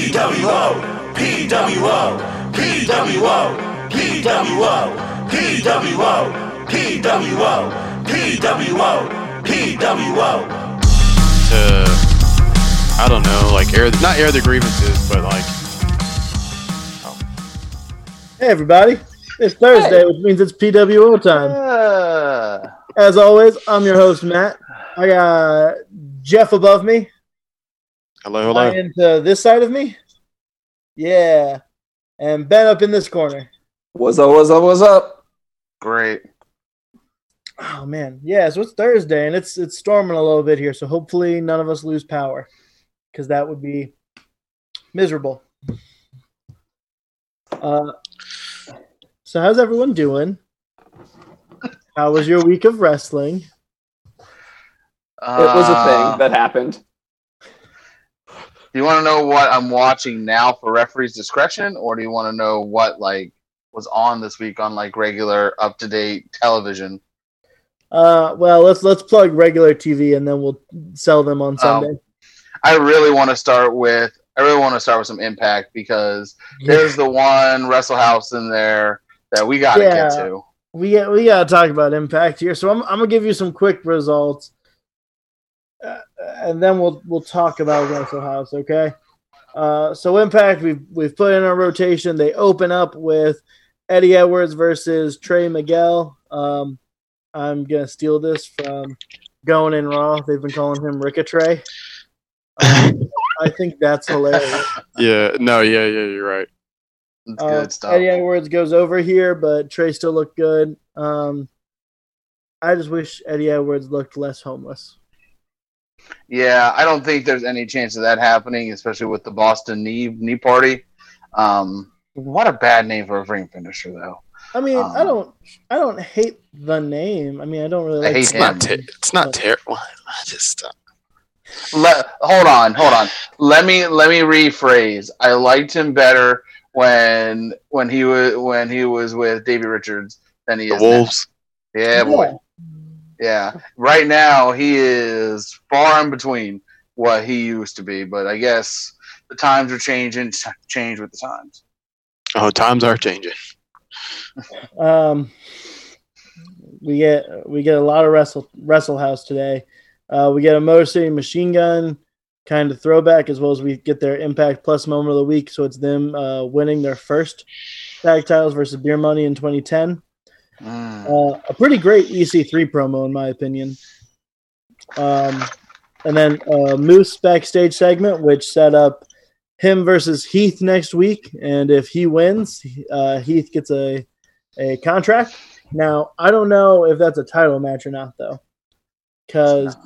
PWO, PWO, PWO, PWO, PWO, PWO, PWO, PWO. to I don't know, like air not air the grievances, but like Hey everybody, it's Thursday, which means it's PWO time. Uh, As always, I'm your host Matt. I got Jeff above me, hello, hello. Ryan to this side of me. Yeah, and Ben up in this corner. What's up? What's up? What's up? great. Oh man, yeah. So it's Thursday, and it's it's storming a little bit here. So hopefully none of us lose power, because that would be miserable. Uh, so how's everyone doing? How was your week of wrestling? it was a Uh, thing that happened. Do you want to know what I'm watching now for referee's discretion, or do you want to know what like was on this week on like regular up to date television? Uh, well, let's let's plug regular TV, and then we'll sell them on Sunday. I really want to start with I really want to start with some Impact because there's the one Wrestle House in there that we got to Yeah. get to. we we got to talk about Impact here. So I'm I'm gonna give you some quick results, uh, and then we'll we'll talk about Wrestle House. Okay. Uh, so Impact we've we've put in our rotation. They open up with Eddie Edwards versus Trey Miguel. Um, I'm gonna steal this from Going in Raw. They've been calling him Ricochet. Um, I think that's hilarious. Yeah, no, yeah, yeah, you're right. It's Uh, good stuff. Eddie Edwards goes over here, but Trey still looked good. Um, I just wish Eddie Edwards looked less homeless. Yeah, I don't think there's any chance of that happening, especially with the Boston knee knee party. Um, what a bad name for a ring finisher, though. I mean, I Um, don't, I don't hate the name. I mean, I don't really I like. hate It's not him. ter- it's not terrible. I just uh, Let hold on, hold on. Let me let me rephrase. I liked him better when when he was when he was with Davey Richards than he the is now. Wolves. Yeah, boy. Yeah. Right now he is far in between what he used to be, but I guess the times are changing. Change with the times. Oh, times are changing. Um, we get we get a lot of wrestle wrestle house today. Uh, we get a Motor City Machine Gun kind of throwback as well as we get their Impact Plus moment of the week. So it's them uh, winning their first tag titles versus Beer Money in 2010. Mm. Uh, a pretty great EC3 promo, in my opinion. Um, and then uh, Moose backstage segment, which set up him versus Heath next week. And if he wins, uh, Heath gets a, a contract. Now, I don't know if that's a title match or not, though. Because,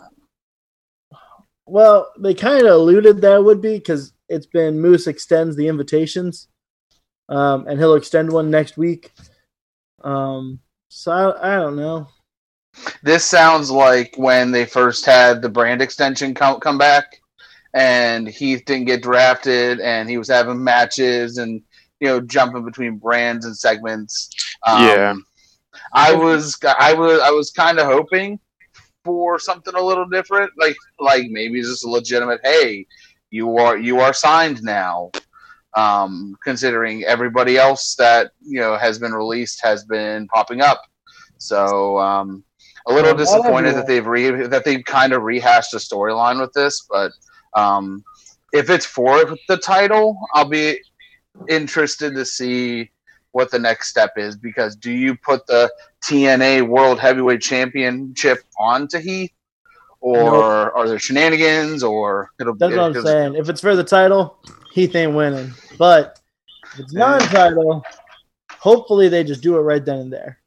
well, they kind of alluded that would be because it's been Moose extends the invitations. Um, and he'll extend one next week. Um, so I, I don't know. This sounds like when they first had the brand extension come, come back, and Heath didn't get drafted, and he was having matches and you know jumping between brands and segments. Um, Yeah. I was I was I was kind of hoping for something a little different, like like maybe just a legitimate. Hey, you are you are signed now. Um, considering everybody else that you know has been released has been popping up, so um, a little disappointed that they've re- that they've kind of rehashed a storyline with this. But um, if it's for the title, I'll be interested to see what the next step is because do you put the TNA World Heavyweight Championship onto Heath, or Nope. are there shenanigans, or it'll That's what I'm saying. If it's for the title, Heath ain't winning. But if it's non-title, hopefully they just do it right then and there.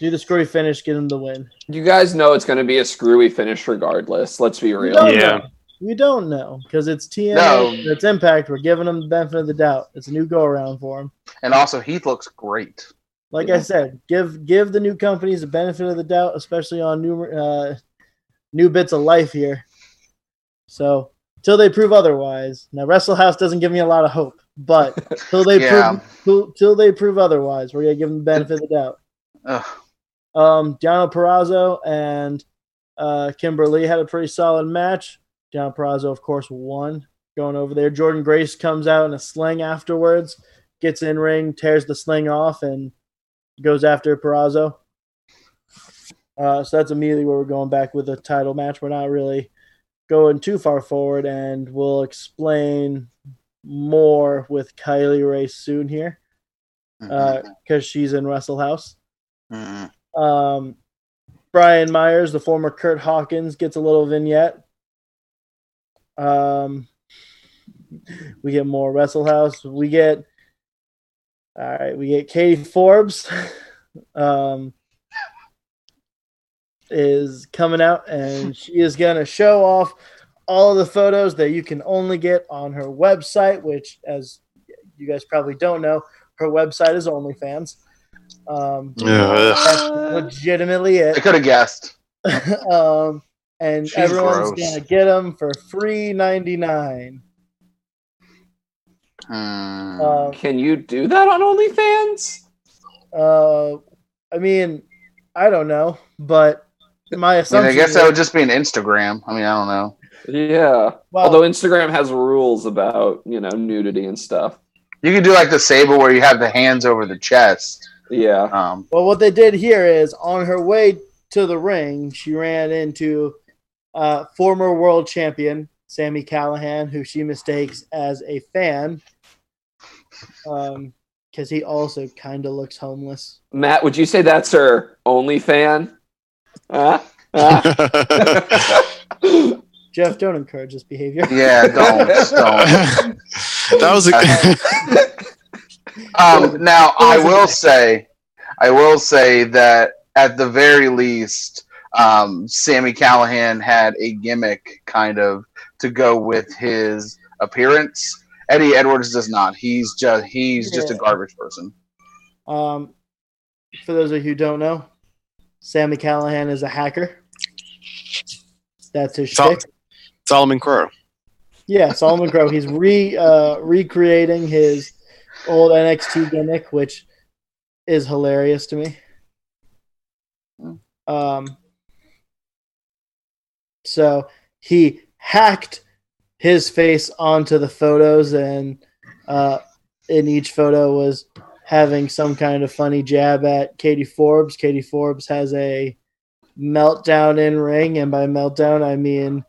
Do the screwy finish, get him the win. You guys know it's going to be a screwy finish regardless. Let's be real. don't Yeah. know. We don't know because it's TNA. No. It's Impact. We're giving them the benefit of the doubt. It's a new go around for them. And also, Heath looks great. Like I said, give give the new companies the benefit of the doubt, especially on new uh, new bits of life here. So till they prove otherwise. Now Wrestle House doesn't give me a lot of hope, but till they Yeah. prove till, till they prove otherwise, we're gonna give them the benefit of the doubt. Ugh. Um, Deonna Purrazzo and uh, Kimber Lee had a pretty solid match. Deonna Purrazzo, of course, won. going over there. Jordynne Grace comes out in a sling afterwards, gets in ring, tears the sling off, and goes after Purrazzo. Uh, so that's immediately where we're going back with a title match. We're not really going too far forward, and we'll explain more with Kylie Rae soon here Mm-hmm. because she's in Wrestle House. Mhm. Um, Brian Myers, the former Curt Hawkins, gets a little vignette. Um, we get more Wrestle House. We get all right. We get Katie Forbes. um, is coming out and she is gonna show off all of the photos that you can only get on her website, which, as you guys probably don't know, her website is OnlyFans. Um, Yeah, that's legitimately I could have guessed. um, and She's everyone's gross. gonna get them for free ninety nine. Hmm. Uh, Can you do that on OnlyFans? uh, I mean, I don't know, but my I, mean. I guess that would just be an Instagram. I mean, I don't know. Yeah. well, Although Instagram has rules about, you know, nudity and stuff. You could do like the Sable where you have the hands over the chest. Yeah. Um, Well, what they did here is on her way to the ring, she ran into uh, former world champion Sami Callihan, who she mistakes as a fan, because he also kind of looks homeless. Matt, would you say that's her only fan? Huh? Huh? Jeff, don't encourage this behavior. yeah, don't, don't. that was a Um, now I will say, I will say that at the very least, um, Sami Callihan had a gimmick kind of to go with his appearance. Eddie Edwards does not. He's just he's just a garbage person. Um, for those of you who don't know, Sami Callihan is a hacker. That's his Sol- shtick. Solomon Crowe. Yeah, Solomon Crowe. He's re uh, recreating his old NXT gimmick, which is hilarious to me. Um, so he hacked his face onto the photos, and uh, in each photo was having some kind of funny jab at Katie Forbes. Katie Forbes has a meltdown in ring, and by meltdown I mean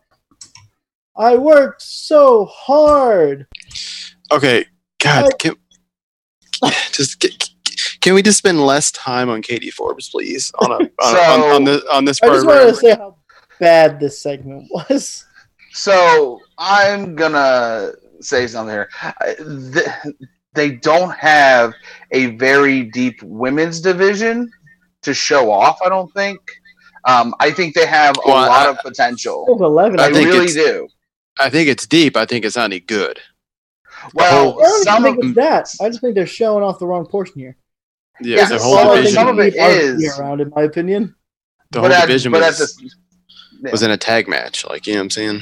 I worked so hard. Okay, God, What? can just get, can we just spend less time on Katie Forbes, please, on a, on, on, on, this on this I just wanted program? to say how bad this segment was. So I'm gonna say something here. I- th- They don't have a very deep women's division to show off. I don't think. Um, I think they have a Well, lot I- of potential. 11. I, I think really it's- do. I think it's deep. I think it's not any good. Well, I don't some even of think it's that. I just think they're showing off the wrong portion here. Yeah, Yeah, the whole all division, think some of we it need is- around, in my opinion. the but whole at- division but at was, the- was in a tag match. Like you know what I'm saying?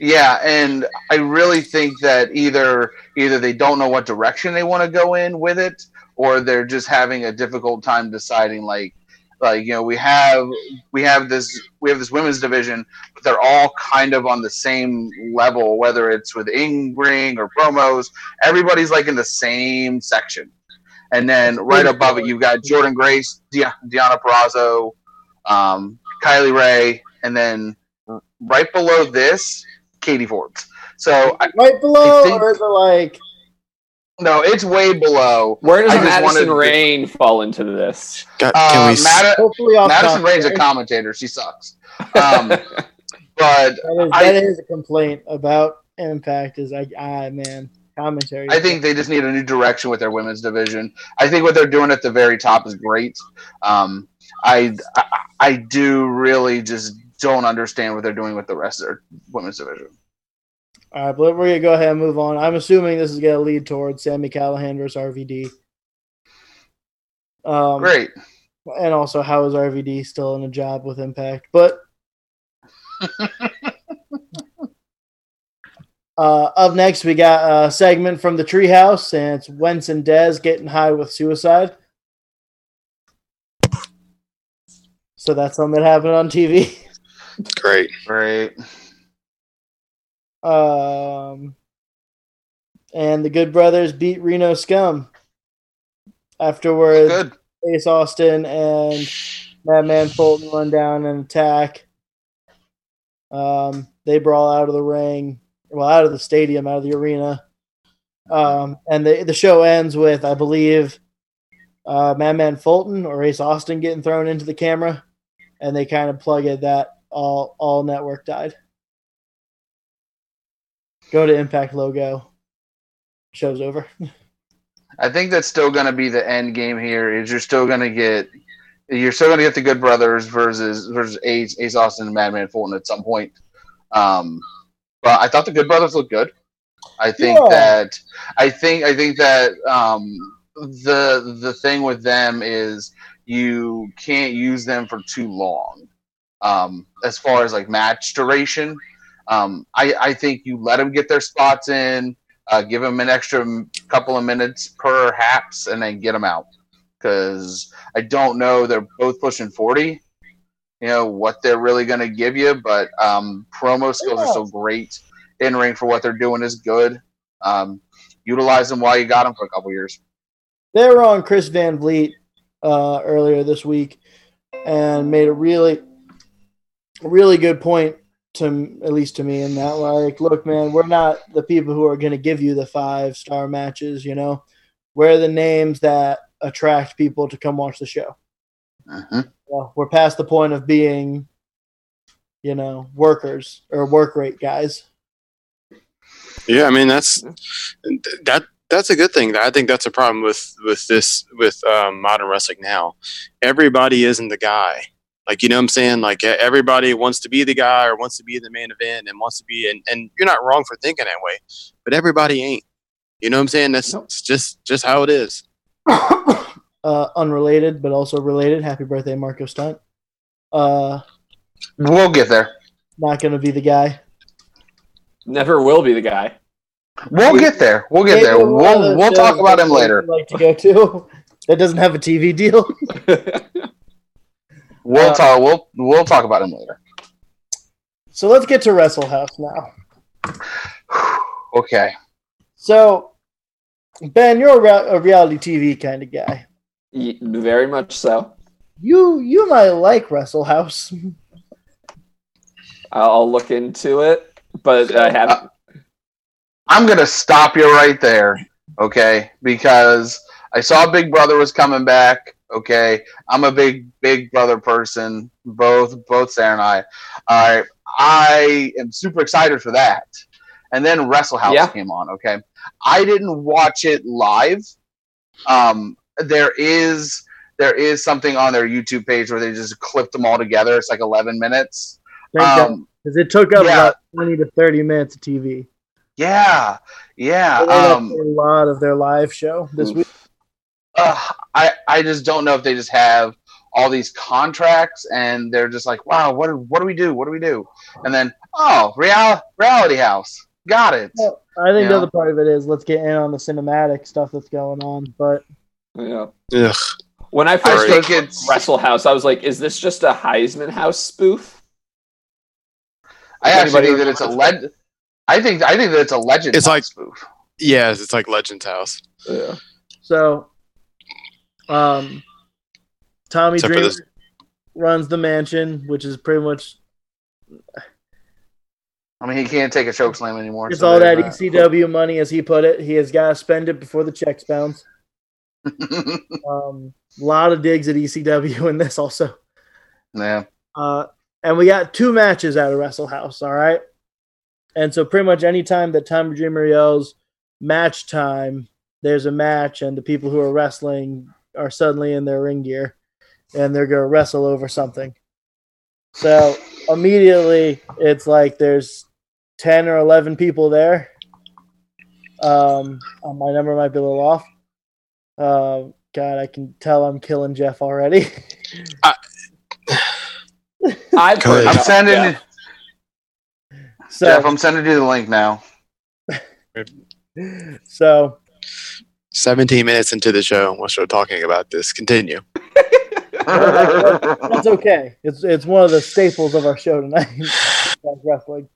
Yeah, and I really think that either either they don't know what direction they want to go in with it, or they're just having a difficult time deciding. Like, like you know, we have we have this we have this women's division, but they're all kind of on the same level, whether it's with in ring or promos. Everybody's like in the same section, and then right above it, you've got Jordynne Grace, Di- Deonna Purrazzo, um, Kylie Rae, and then right below this, Katie Forbes. So I, Right below, I think- or is it like no, it's way below. Where does I Madison wanted Rain fall into this? God, Uh, we? Mad- hopefully off Madison Rayne's a commentator. She sucks. Um, but That is, I- that is a complaint about Impact. Is like, ah, man, commentary. I think they just need a new direction with their women's division. I think what they're doing at the very top is great. Um, I, I I do really just don't understand what they're doing with the rest of their women's division. All right, but we're gonna go ahead and move on. I'm assuming this is gonna lead towards Sami Callihan versus RVD. Um, Great. and also how is RVD still in a job with Impact? But uh, up next, we got a segment from the Treehouse, and it's Wentz and Dez getting high with suicide. So that's something that happened on TV. Great. Great. Um, and the Good Brothers beat Reno Scum. Afterwards, Good. Ace Austin and Madman Fulton run down and attack. Um, they brawl out of the ring, well, out of the stadium, out of the arena. Um, and the the show ends with, I believe, uh, Madman Fulton or Ace Austin getting thrown into the camera, and they kind of plug it that all all network died. Go to Impact logo. Show's over. I think that's still going to be the end game here. Is you're still going to get you're still going to get the Good Brothers versus versus Ace, Ace Austin and Madman Fulton at some point. Um, but I thought the Good Brothers looked good. I think Yeah. that I think I think that um, the the thing with them is you can't use them for too long. Um, as far as like match duration, um, I, I think you let them get their spots in, uh, give them an extra couple of minutes perhaps, and then get them out. Because I don't know, they're both pushing forty. You know what they're really going to give you, but um, promo skills are so great. In ring for what they're doing is good. Um, utilize them while you got them for a couple years. they were on Chris Van Vliet uh, earlier this week and made a really, really good point to at least to me in that like, look, man, we're not the people who are going to give you the five star matches. You know, we're the names that attract people to come watch the show. Mhm. Well, we're past the point of being, you know, workers or work rate guys. Yeah, I mean that's that that's a good thing. I think that's a problem with with this with um, modern wrestling now. Everybody isn't the guy. Like you know what I'm saying? Like everybody wants to be the guy or wants to be in the main event and wants to be and, and you're not wrong for thinking that way. But everybody ain't. You know what I'm saying? That's Nope. just just how it is. uh, unrelated, but also related. Happy birthday, Marco Stunt. Uh, We'll get there. not going to be the guy. Never will be the guy. We'll get there. We'll get there. We'll we'll talk about him later. Like to go to that doesn't have a TV deal. We'll Uh, talk. We'll we'll talk about him later. So let's get to Wrestle House now. Okay. So Ben, you're a, rea- a reality TV kind of guy. Y- Very much so. You you might like Wrestle House. I'll I'll look into it, but I haven't. I'm gonna stop you right there, okay? Because I saw Big Brother was coming back. Okay, I'm a big Big Brother person. Both both Sarah and I. I I am super excited for that. And then Wrestle House Yeah. came on. Okay, I didn't watch it live. Um, there is there is something on their YouTube page where they just clipped them all together. It's like 11 minutes. Um, Because it took up yeah. about 20 to 30 minutes of TV. yeah, yeah. They made up Um, a lot of their live show this week. Uh, I I just don't know if they just have all these contracts and they're just like, wow, what do, what do we do? What do we do? And then oh, real reality house, got it. Well, I think the Yeah. other part of it is let's get in on the cinematic stuff that's going on. But Yeah. Ugh. When I I first think heard it's. Wrestle House, I was like, "Is this just a Heisman House spoof?" I actually Anybody think that it's a led. I think I think that it's a legend. It's house like- spoof. Yeah, it's like Legends House. Yeah. so, um, Tommy Except Dreamer runs the mansion, which is pretty much I mean, he can't take a choke slam anymore. it's so all that there's ECW money, as he put it. He has got to spend it before the checks bounce. that. Um, a lot of digs at ECW in this also. yeah. Uh, and we got two matches out of Wrestle House, all right? And so pretty much any time that Tommy Dreamer yells match time, there's a match, and the people who are wrestling are suddenly in their ring gear and they're going to wrestle over something. So immediately it's like there's 10 or 11 people there. Um, my number might be a little off. Uh, God, I can tell I'm killing Jeff already. I've heard I'm sending Jeff. so, Jeff. I'm sending you the link now. so 17 minutes into the show, and we're still talking about this. Continue. that's okay. It's it's one of the staples of our show tonight. Wrestling.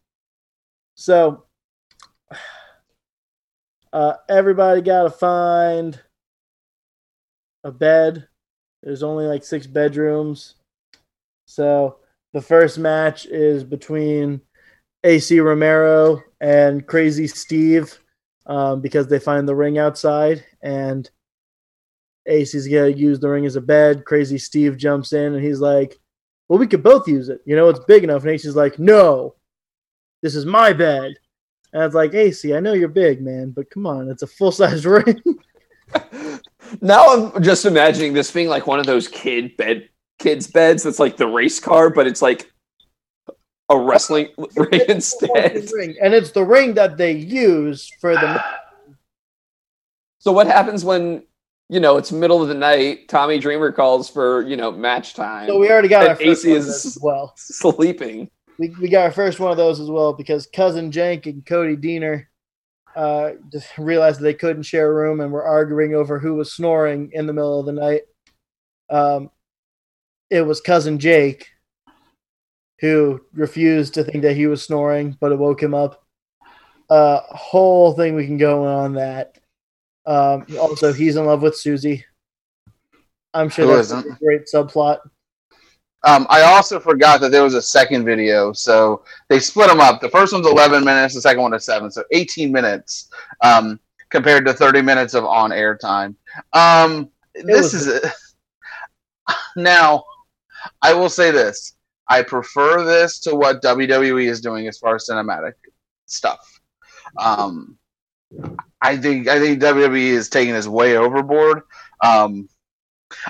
So Uh, everybody got to find a bed. There's only like six bedrooms. So the first match is between Acey Romero and Crazy Steve um, because they find the ring outside and AC's gonna use the ring as a bed. Crazy Steve jumps in and he's like, Well, we could both use it. You know, it's big enough. And AC's like, No, this is my bed. And it's like, AC, I know you're big, man, but come on, it's a full size ring. now I'm just imagining this being like one of those kid bed kids beds that's like the race car, but it's like a wrestling ring instead. Ring. And it's the ring that they use for the. So what happens when you know it's middle of the night? Tommy Dreamer calls for you know match time. So we already got our first AC is well. sleeping. We, we got our first one of those as well because cousin Jake and Cody Deaner uh, just realized that they couldn't share a room and were arguing over who was snoring in the middle of the night. Um, it was cousin Jake who refused to think that he was snoring, but it woke him up. Uh, whole thing we can go on that. Um, also, he's in love with Susie. I'm sure Who that's a isn't? great subplot. Um, I also forgot that there was a second video, so they split them up. The first one's 11 minutes, the second one is seven, so 18 minutes um, compared to 30 minutes of on-air time. Um, this was- is now. I will say this: I prefer this to what WWE is doing as far as cinematic stuff. Um, I think I think WWE is taking this way overboard. Um,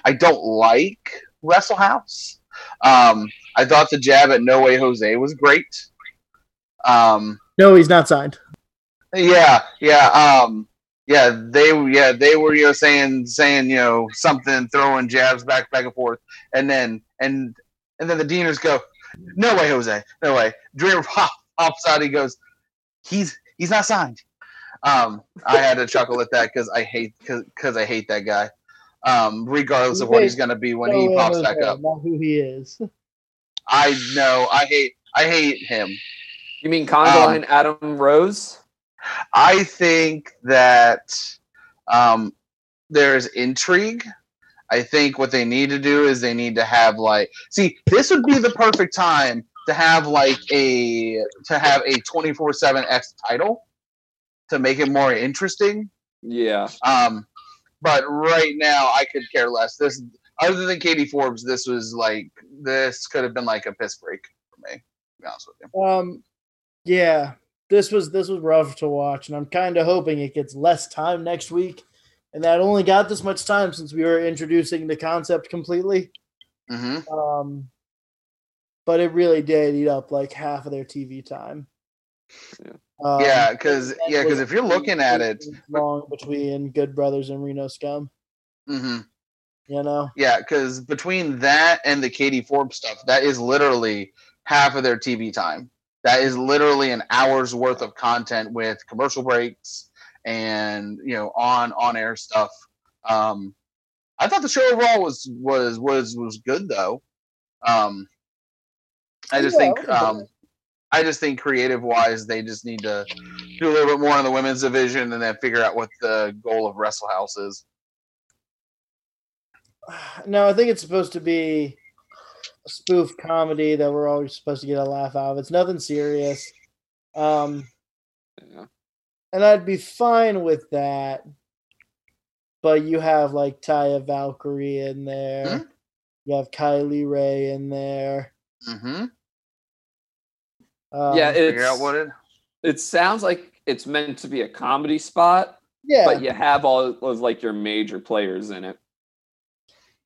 I don't like Wrestle House. Um, I thought the jab at No Way Jose was great. Um, No, he's not signed. yeah, yeah, um, yeah. They, yeah, they were, you know, saying, saying, you know, something, throwing jabs back, back and forth, and then, and, and then the Deaners go, "No way, Jose, no way." Dreamer pop, pops out. He goes, "He's, he's not signed." Um, I had to chuckle at that because I hate, because I hate that guy. Um, regardless of what he's gonna be when he pops back no, up. Not who he is. I know. I hate. I hate him. You mean Congo and Adam Rose? I think that um, there's intrigue. I think what they need to do is they need to have like see this would be the perfect time to have like a to have a 24/7 X title to make it more interesting. Yeah. Um, but right now I could care less. This other than Katie Forbes, this was like this could have been like a piss break for me. To be honest with you. Um, yeah, this was this was rough to watch, and I'm kind of hoping it gets less time next week, and that only got this much time since we were introducing the concept completely. hmm Um, but it really did eat up like half of their TV time. Yeah. Um, Yeah, because yeah, because if you're looking at it, long between Good Brothers and Reno Scum, hmm you know. Yeah, because between that and the Katie Forbes stuff, that is literally half of their TV time. That is literally an hour's worth of content with commercial breaks and you know on on air stuff. Um, I thought the show overall was was was was good though. Um, I just Yeah, think I um, I just think creative wise, they just need to do a little bit more in the women's division and then figure out what the goal of Wrestle House is. No, I think it's supposed to be a spoof comedy that we're always supposed to get a laugh out of. It's nothing serious. Um, Yeah. And I'd be fine with that. But you have like Taya Valkyrie in there. Hmm? You have Kylie Rae in there. Mm-hmm. Um, yeah, Figure out it's, what it. it sounds like it's meant to be a comedy spot, yeah. but you have all of like your major players in it.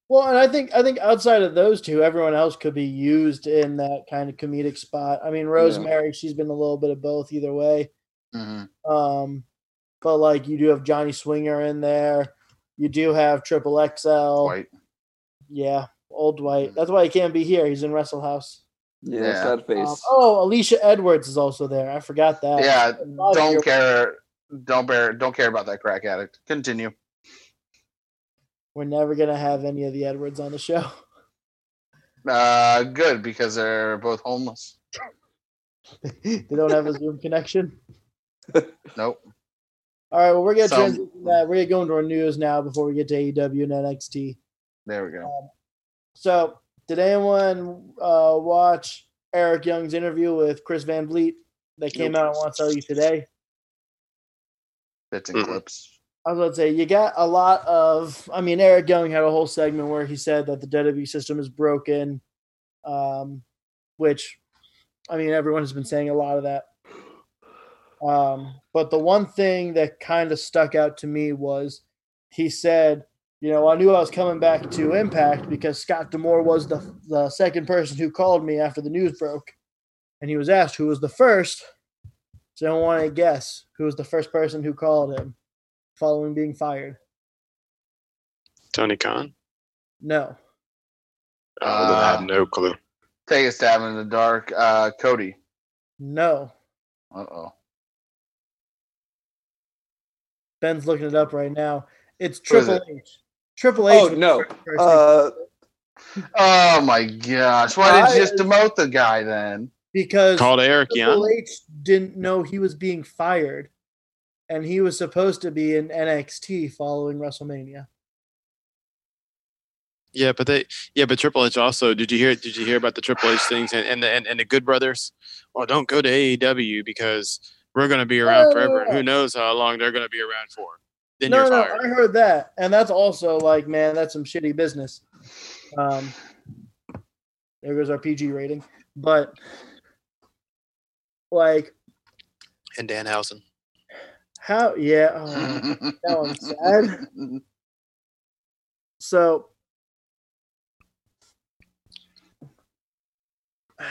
Well, and I think I think outside of those two, everyone else could be used in that kind of comedic spot. I mean, Rosemary, she's been a little bit of both either way. Mm-hmm. Um, but like you do have Johnny Swinger in there. You do have Triple XL. White. Yeah, old Dwight. That's why he can't be here. He's in Wrestle House. Yeah, Yeah. sad face. Um, oh, Alicia Edwards is also there. I forgot that. Yeah, don't your- care. Don't bear. Don't care about that crack addict. Continue. We're never gonna have any of the Edwards on the show. Uh, good because they're both homeless. they don't have a Zoom connection. Nope. All right, well, we're gonna So- transition that. We're gonna go into our news now before we get to AEW and NXT. There we go. So, did anyone uh, watch Eric Young's interview with Chris Van Vliet that came out? on want to tell you today. Bits and Mhm. clips. I was about to say you got a lot of. I mean, Eric Young had a whole segment where he said that the WWE system is broken, um, which, I mean, everyone has been saying a lot of that. Um, but the one thing that kind of stuck out to me was he said, "You know, I knew I was coming back to Impact because Scott D'Amore was the the second person who called me after the news broke, and he was asked who was the first. So I want to guess who was the first person who called him." following being fired? Tony Khan. No. Oh, I have Uh, no clue. Take a stab in the dark. Uh, Cody. No. Uh oh. Ben's looking it up right now. It's Triple it? H. Triple H. Oh no. Uh, Oh my gosh! Why did you just demote the guy then? because Called Eric Triple Young. H didn't know he was being fired, and he was supposed to be in NXT following WrestleMania. Yeah, but they yeah, but Triple H also did you hear did you hear about the Triple H things and and the, and, and the Good Brothers? Well, don't go to AEW because we're going to be around Oh, forever. and yeah. Who knows how long they're going to be around for? Then no, you're no, fired. I heard that, and that's also like, man, that's some shitty business. Um, there goes our PG rating, but like, And Danhausen. how? Yeah, oh, that one's sad. So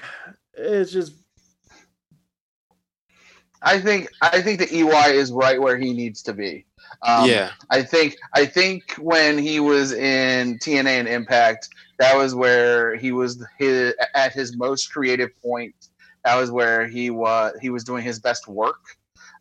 it's just I think I think the EY is right where he needs to be. Um, yeah, I think I think when he was in TNA and Impact, that was where he was his, at his most creative point. That was where he was he was doing his best work.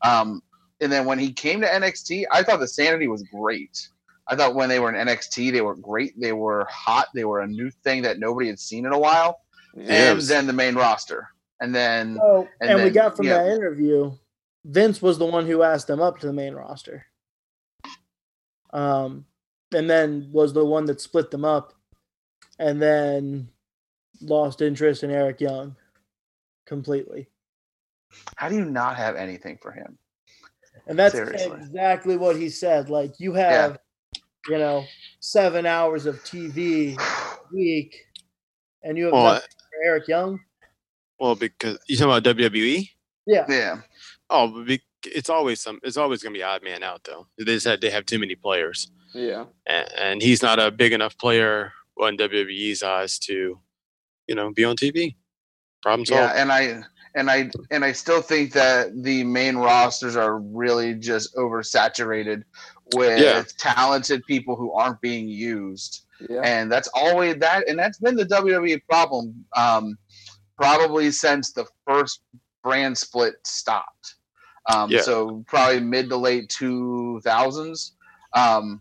Um, and then when he came to NXT, I thought the Sanity was great. I thought when they were in NXT, they were great. They were hot. They were a new thing that nobody had seen in a while. Yeah, and was- then the main roster, and then oh, and, And we got from yeah. that interview, Vince was the one who asked them up to the main roster. Um, and then was the one that split them up, and then lost interest in Eric Young completely. how do you not have anything for him? And that's Seriously. exactly what he said. Like you have, you know, seven hours of TV a week, and you have well, for Eric Young. Well, because you talking about WWE? Yeah, Yeah. Oh, it's always some. It's always going to be odd man out though. They just had they have too many players, yeah. and, and he's not a big enough player on WWE's eyes to, you know, be on TV. Problem Yeah, and I and I and I still think that the main rosters are really just oversaturated with Yeah. talented people who aren't being used, Yeah. and that's always that, and that's been the WWE problem, um, probably since the first brand split stopped. Um, Yeah. So probably mid to late two thousands, um,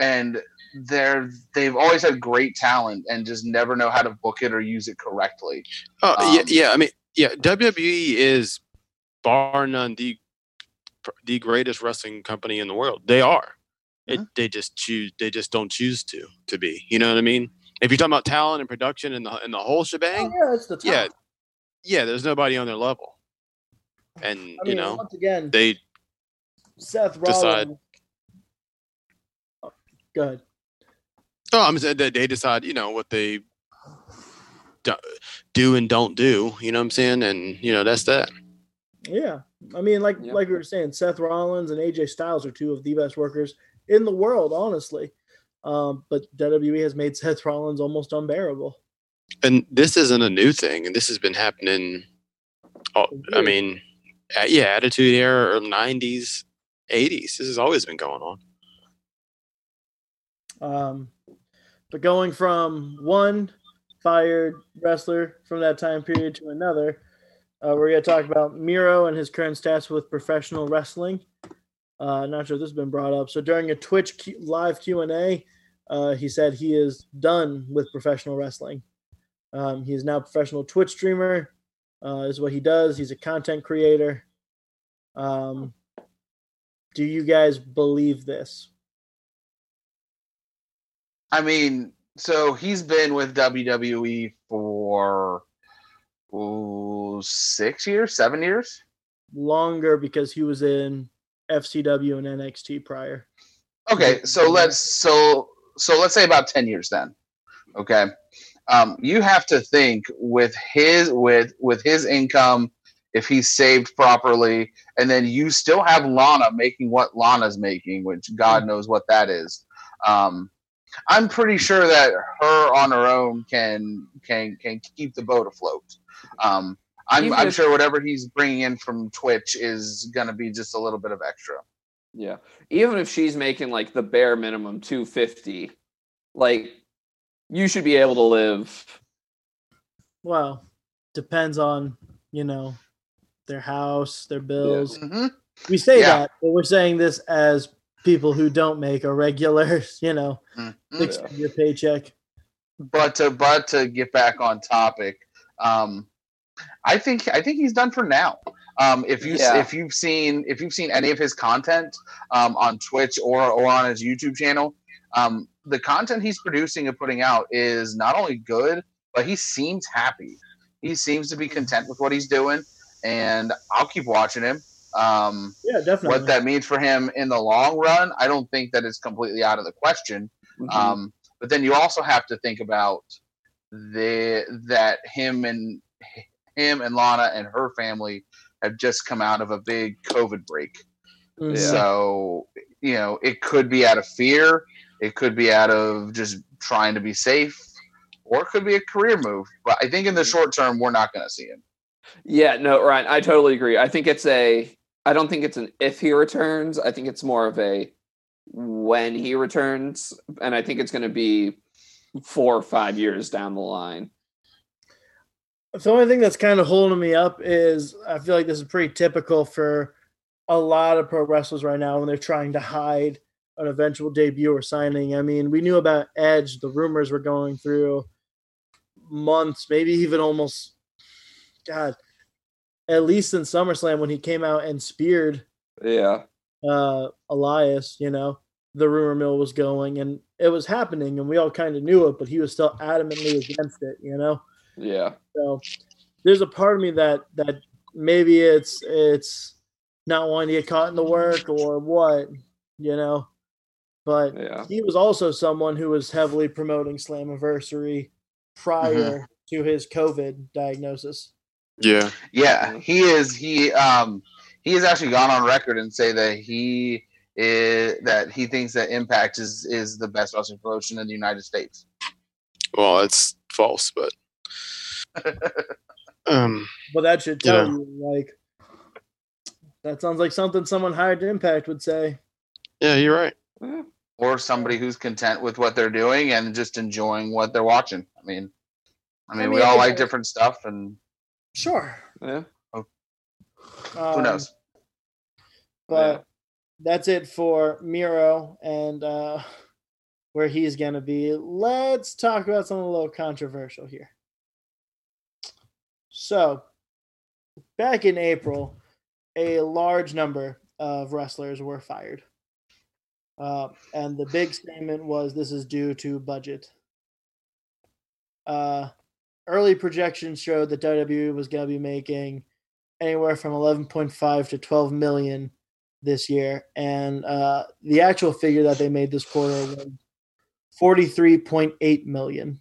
and they're they've always had great talent and just never know how to book it or use it correctly. Oh yeah, Um, yeah. I mean, yeah. WWE is bar none the the greatest wrestling company in the world. They are. It, Mhm. they just choose. They just don't choose to to be. You know what I mean? If you're talking about talent and production and the and the whole oh, shebang, yeah, it's the top. yeah, yeah. There's nobody on their level, and I you know once again, they. Seth decide- Rollins. Oh, Go ahead. Oh, I'm saying that they decide. You know what they do, and don't do. You know what I'm saying? And you know that's that. Yeah, I mean, like Yeah. like we were saying, Seth Rollins and AJ Styles are two of the best workers in the world, honestly. Um, but WWE has made Seth Rollins almost unbearable. and this isn't a new thing and this has been happening all, i mean uh, yeah attitude era or 90s 80s this has always been going on Um, but going from one fired wrestler from that time period to another, uh, we're going to talk about Miro and his current stats with professional wrestling. Uh, not sure if this has been brought up. So during a Twitch Q- live Q and A, uh, he said he is done with professional wrestling. Um, he is now a professional Twitch streamer. Uh, is what he does. He's a content creator. Um, Do you guys believe this? I mean, so he's been with WWE for ooh, six years, seven years. Longer because he was in FCW and NXT prior. Okay, so let's so so let's say about ten years then. Okay, um, you have to think with his with with his income, if he's saved properly, and then you still have Lana making what Lana's making, which God knows what that is. Um, I'm pretty sure that her on her own can can can keep the boat afloat. Um, I'm I'm sure whatever he's bringing in from Twitch is going to be just a little bit of extra. Yeah. Even if she's making like the bare minimum 250, like you should be able to live. Well, depends on, you know, their house, their bills. hmm We say Yeah. that, but we're saying this as people who don't make a regular, you know, Mhm. six figure paycheck. But to but to get back on topic, um, I think I think he's done for now. Um, if you Yeah. if you've seen if you've seen any of his content um, on Twitch or or on his YouTube channel, um, the content he's producing and putting out is not only good, but he seems happy. He seems to be content with what he's doing, and I'll keep watching him. Um, Yeah, definitely. what that means for him in the long run, I don't think that is completely out of the question. Mhm. Um, but then you also have to think about the that him and him and Lana and her family have just come out of a big COVID break. Yeah. So you know, it could be out of fear, it could be out of just trying to be safe, or it could be a career move. But I think in the mm-hmm. short term, we're not going to see him. Yeah, no, Ryan, I totally agree. I think it's a I don't think it's an if he returns. I think it's more of a when he returns, and I think it's going to be four or five years down the line. The only thing that's kind of holding me up is I feel like this is pretty typical for a lot of pro wrestlers right now when they're trying to hide an eventual debut or signing. I mean, we knew about Edge, the rumors were going through months, maybe even almost, God, at least in SummerSlam when he came out and speared Yeah, uh, Elias, you know, the rumor mill was going and it was happening and we all kind of knew it, but he was still adamantly against it, you know? Yeah, So there's a part of me that that maybe it's it's not wanting to get caught in the work or what, you know. But yeah, he was also someone who was heavily promoting Slammiversary prior to his COVID diagnosis. Yeah. Yeah, he is. He um he has actually gone on record and say that he is that he thinks that Impact is is the best wrestling promotion in the United States. Well, it's false, but um, But that should tell Yeah. you like that sounds like something someone hired to Impact would say. yeah, you're right. yeah. or somebody who's content with what they're doing and just enjoying what they're watching. I mean, I mean, I we all I like different stuff, and Sure. yeah. who Um, knows? But that's it for Miro and uh, where he's going to be. Let's talk about something a little controversial here. So, back in April, a large number of wrestlers were fired. Uh, and the big statement was this is due to budget. Uh, early projections showed that WWE was going to be making anywhere from 11.5 to 12 million this year, and uh, the actual figure that they made this quarter was 43.8 million.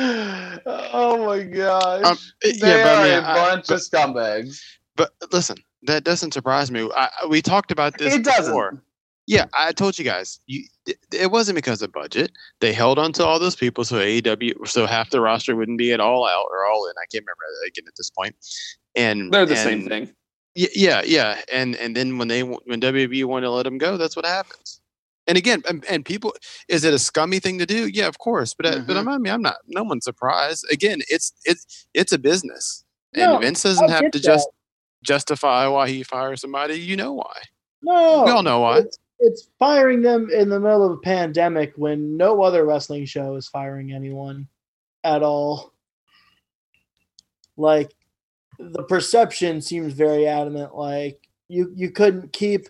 Oh my gosh! Um, they yeah, but I are mean, a I- bunch but- of scumbags. But listen, that doesn't surprise me. I, I- we talked about this It doesn't. before. Yeah, I told you guys. You, it, it wasn't because of budget. They held on to all those people, so AEW, so half the roster wouldn't be at all out or all in. I can't remember again at this point. And They're the and- same thing. Y- Yeah, yeah, and and then when they when WWE wanted to let them go, that's what happens. And again, and, and people, is it a scummy thing to do? Yeah, of course. But uh, but Mhm. I mean, I'm not. No one's surprised. Again, it's it's it's a business, and No, Vince doesn't have to that. just justify why he fires somebody. You know why? No, We all know why. It's, it's firing them in the middle of a pandemic when no other wrestling show is firing anyone at all. Like the perception seems very adamant. Like you you couldn't keep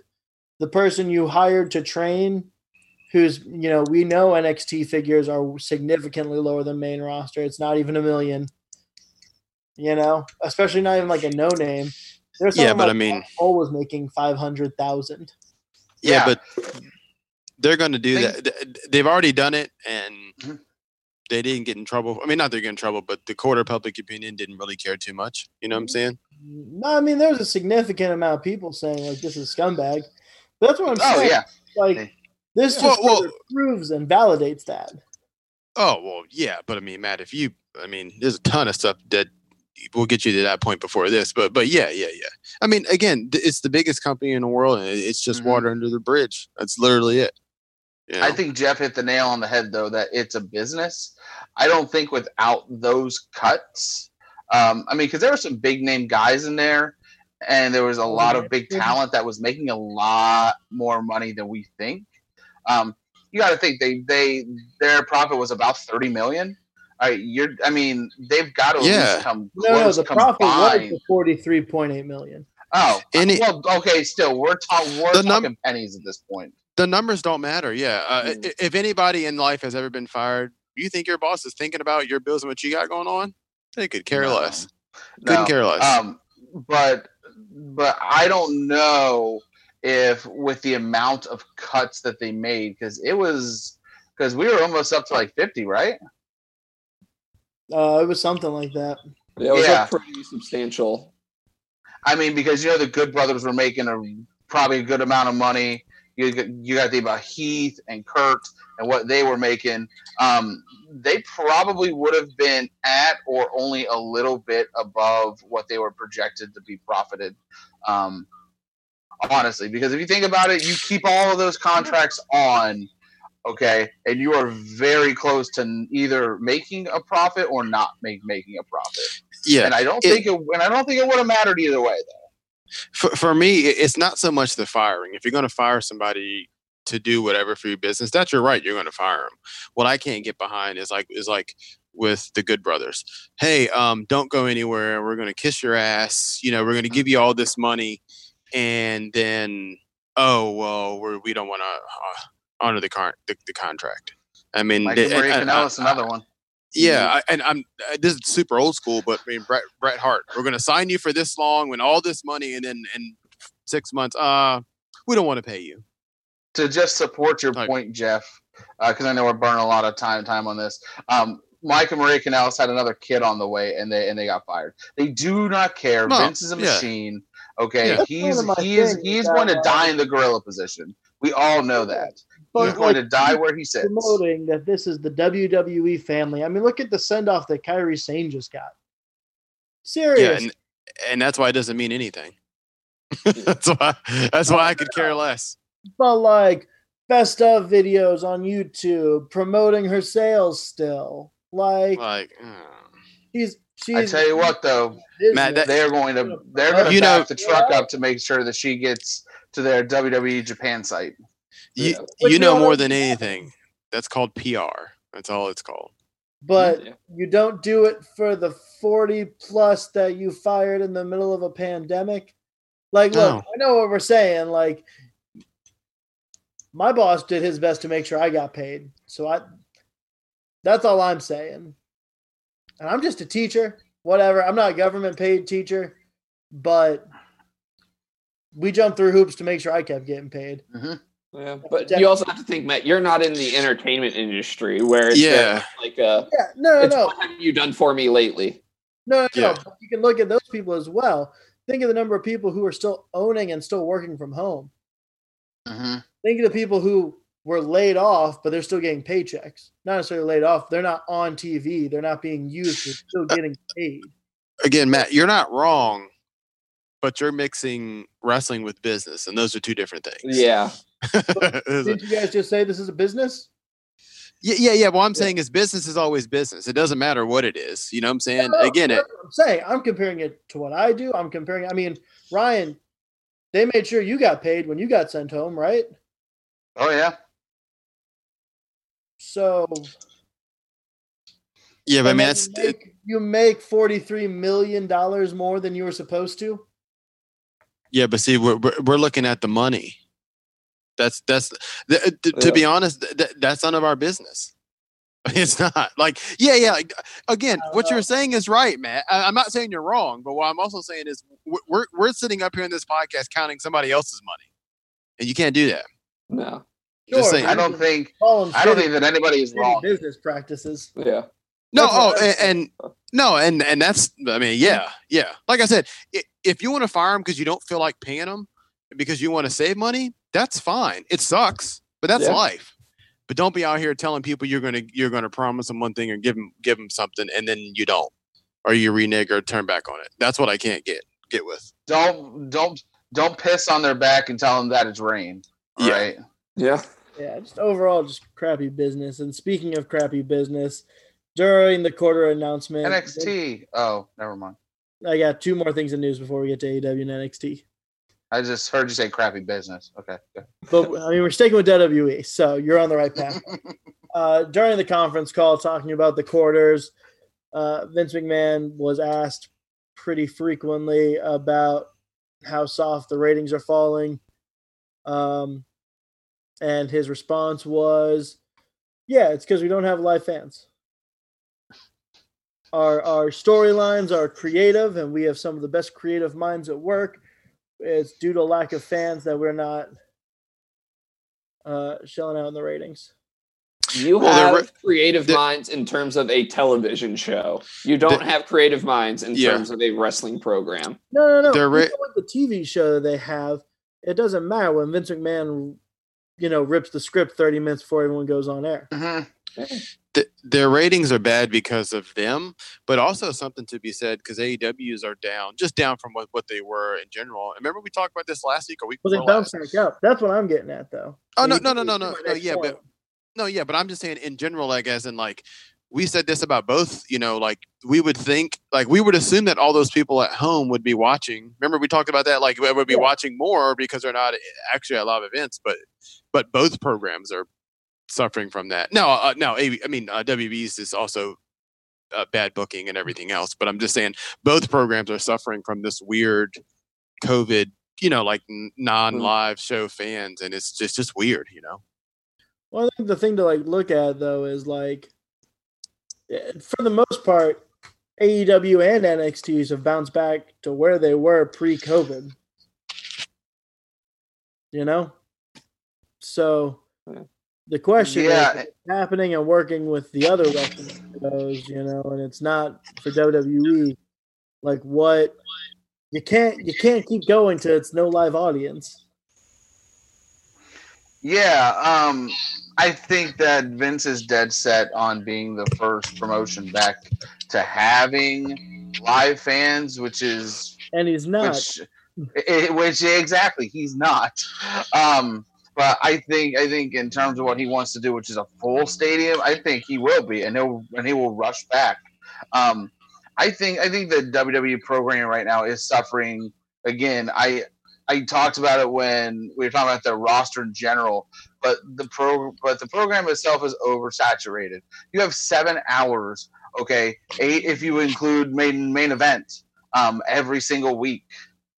the person you hired to train, who's you know we know NXT figures are significantly lower than main roster. It's not even a million. You know, especially not even like a no name. There's Yeah, someone but I mean- Mark Cole was making five hundred thousand. yeah, Yeah. but they're going to do Think- that. They've already done it, and Mhm. they didn't get in trouble. I mean, not they're getting in trouble, but the court of public opinion didn't really care too much. You know what I'm saying? No, I mean there's a significant amount of people saying like this is scumbag. But that's what I'm Oh saying. yeah, Like this just Well, well- proves and validates that. Oh well, yeah, but I mean, Matt, if you, I mean, there's a ton of stuff that will get you to that point before this, but but yeah, yeah, yeah. I mean, again, it's the biggest company in the world, and it's just Mhm. water under the bridge. That's literally it. You I think Jeff hit the nail on the head though that it's a business. I don't think without those cuts, um, I mean, because there were some big name guys in there, and there was a lot of big talent that was making a lot more money than we think. Um, you got to think they they their profit was about thirty million. All right, you're. I mean, they've got to at Yeah. least come No, no, close the profit was combined. forty-three point eight million. Oh, Any- well, okay. Still, we're, ta- we're The num- talking pennies at this point. the numbers don't matter. Yeah. Uh, Mm. If anybody in life has ever been fired, you think your boss is thinking about your bills and what you got going on? They could care No. less. Couldn't No. care less. Um, but but I don't know if with the amount of cuts that they made because it was because we were almost up to like fifty, right? Uh, it was something like that. Yeah, it was Yeah. pretty substantial. I mean, because you know the Good Brothers were making a probably a good amount of money. You got, you got to think about Heath and Curt and what they were making. Um, they probably would have been at or only a little bit above what they were projected to be profited. Um, honestly, because if you think about it, you keep all of those contracts on, okay, and you are very close to either making a profit or not make, making a profit. yeah. And I don't it- think it, and I don't think it would have mattered either way. Though. For, for me, it's not so much the firing. If you're going to fire somebody to do whatever for your business, that's your right. You're going to fire them. What I can't get behind is like is like with the Good Brothers. Hey, um, don't go anywhere. We're going to kiss your ass. You know, we're going to give you all this money, and then oh well, we're, we don't want to uh, honor the, con- the the contract. I mean, Michael they- and- and another one. Yeah, I, and I'm uh, this is super old school, but I mean Bret Bret Hart, we're gonna sign you for this long, when all this money, and then in six months, uh, we don't want to pay you. To just support your Like- point, Jeff, because I know we're burning a lot of time time on this. Um, Mike and Marie Kanellis had another kid on the way, and they and they got fired. They do not care. No, Vince is a yeah. machine. Okay, Yeah. He's one of he is things he's going to uh, die in the gorilla position. We all know that. But he's going like, to die where he sits. promoting that this is the WWE family. I mean, look at the send off that Kairi Sane just got. Serious. Yeah, and and that's why it doesn't mean anything. that's why that's why I could care less. but like best of videos on YouTube promoting her sales still. Like Like, uh, she's she's I tell you what, though. Matt, that- they're going to they're going to You know- back the truck up to make sure that she gets to their WWE Japan site. You you you know know more what- than anything. That's called PR. That's all it's called. but Yeah. you don't do it for the 40 plus that you fired in the middle of a pandemic. Like, look, No. I know what we're saying. Like, my boss did his best to make sure I got paid. So I, that's all I'm saying. And I'm just a teacher, whatever. I'm not a government paid teacher, but we jumped through hoops to make sure I kept getting paid. Mm-hmm. Yeah, but you also have to think, Matt, you're not in the entertainment industry where it's Yeah. yeah. like uh Yeah, no, it's no, what have you done for me lately? No, no, Yeah. no. You can look at those people as well. Think of the number of people who are still owning and still working from home. hmm Think of the people who were laid off, but they're still getting paychecks. Not necessarily laid off. They're not on TV. They're not being used. They're still getting paid. Again, Matt, you're not wrong, but you're mixing wrestling with business, and those are two different things. Yeah. Did you guys just say this is a business? Yeah, yeah, yeah. What I'm saying is business is always business. It doesn't matter what it is. You know what I'm saying? No, Again, it, I'm saying. I'm comparing it to what I do. I'm comparing. I mean, Ryan, they made sure you got paid when you got sent home, right? Oh yeah. So yeah, but I mean, that's you make, you make forty three million dollars more than you were supposed to. Yeah, but see, we're we're, we're looking at the money. That's that's th- uh, th- to Yeah. be honest, th- th- that's none of our business. It's not like yeah, yeah. like, Again, what you're uh. saying is right, Matt. I, I'm not saying you're wrong, but what I'm also saying is we're we're, we're sitting up here in this podcast counting somebody else's money, and you can't do that. No. Just saying. I don't think I don't think that anybody is wrong. business practices. Yeah. No, That's oh, and, and no, and and that's I mean, yeah, yeah. Like I said, if you want to fire them because you don't feel like paying them because you want to save money, that's fine. It sucks, but that's Yeah. life. But don't be out here telling people you're gonna you're gonna promise them one thing or give them give them something and then you don't, or you renege or turn back on it. That's what I can't get get with. Don't don't don't piss on their back and tell them that it's rain. Yeah. Right? Yeah. Yeah, just overall, just crappy business. And speaking of crappy business, during the quarter announcement, NXT. Oh, never mind. I got two more things in news before we get to AEW and NXT. I just heard you say crappy business. Okay. But I mean, we're sticking with WWE, so you're on the right path. uh, during the conference call, talking about the quarters, uh, Vince McMahon was asked pretty frequently about how soft the ratings are falling. Um, and his response was, "Yeah, it's because we don't have live fans. Our our storylines are creative, and we have some of the best creative minds at work. It's due to lack of fans that we're not uh, shelling out in the ratings." You Well, they're have re- creative the- minds in terms of a television show. You don't The- have creative minds in Yeah. terms of a wrestling program. No, no, no. They're Even ra- with the TV show that they have, it doesn't matter when Vince McMahon, you know, rips the script 30 minutes before everyone goes on air. Mhm. Th- their ratings are bad because of them, but also something to be said because AEWs are down, just down from what, what they were in general. Remember we talked about this last week or week Well, they before bounce last? back up. That's what I'm getting at, though. Oh no, no, no, no, no, no. Yeah, but no, yeah, but I'm just saying in general, like as in like we said this about both. You know, like we would think, like we would assume that all those people at home would be watching. Remember we talked about that, like we would be Yeah. watching more because they're not actually at live events, but but both programs are suffering from that. No, uh, no, I mean uh, WB's is also uh, bad booking and everything else. But I'm just saying both programs are suffering from this weird COVID. You know, like non-live show fans, and it's just just weird. You know. Well, I think the thing to like look at though is like, eh, for the most part, AEW and NXTs have bounced back to where they were pre-COVID. You know, so Yeah. The question Yeah. is happening and working with the other wrestling shows, you know, and it's not for WWE. Like what you can't you can't keep going to it's no live audience. Yeah, um, I think that Vince is dead set on being the first promotion back to having live fans, which is And he's not. which, i- which exactly he's not. Um, but I think I think in terms of what he wants to do, which is a full stadium, I think he will be, and he'll and he will rush back. Um, I think I think the WWE programming right now is suffering again. I I talked about it when we were talking about the roster in general, but the pro but the program itself is oversaturated. You have seven hours, okay, eight if you include main main event, um, every single week.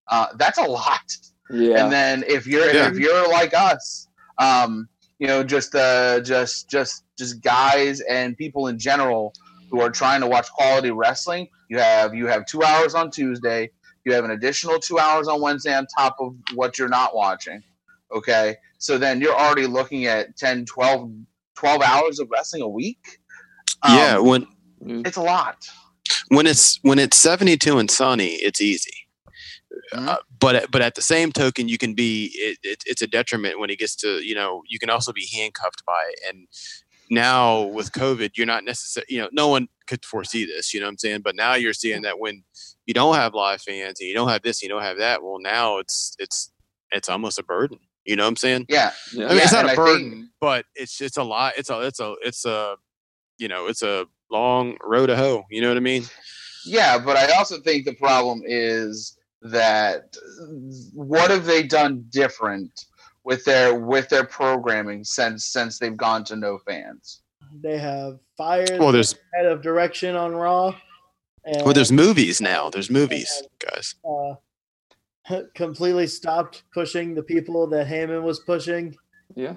Uh, that's a lot. Yeah. And then if you're Yeah. if you're like us, um, you know, just uh, just just just guys and people in general who are trying to watch quality wrestling, you have you have two hours on Tuesday. You have an additional two hours on Wednesday on top of what you're not watching. Okay, so then you're already looking at 10, 12, 12 hours of wrestling a week. Um, yeah, when it's a lot. when it's when it's 72 and sunny, it's easy. Mhm. Uh, but but at the same token, you can be it, it, it's a detriment when it gets to you know you can also be handcuffed by it. And now with COVID, you're not necessarily you know no one could foresee this. You know what I'm saying? But now you're seeing that when you don't have live fans and you don't have this, you don't have that. Well, now it's it's it's almost a burden. You know what I'm saying? Yeah, yeah. I mean, it's Yeah, not a and I think- burden, but it's it's a lot. It's a it's a it's a you know it's a long road to hoe. You know what I mean? Yeah, but I also think the problem is that what have they done different with their with their programming since since they've gone to no fans? They have fired Well, there's head of direction on Raw. And, Well, there's movies now. There's movies, guys. uh, completely stopped pushing the people that Heyman was pushing. Yeah.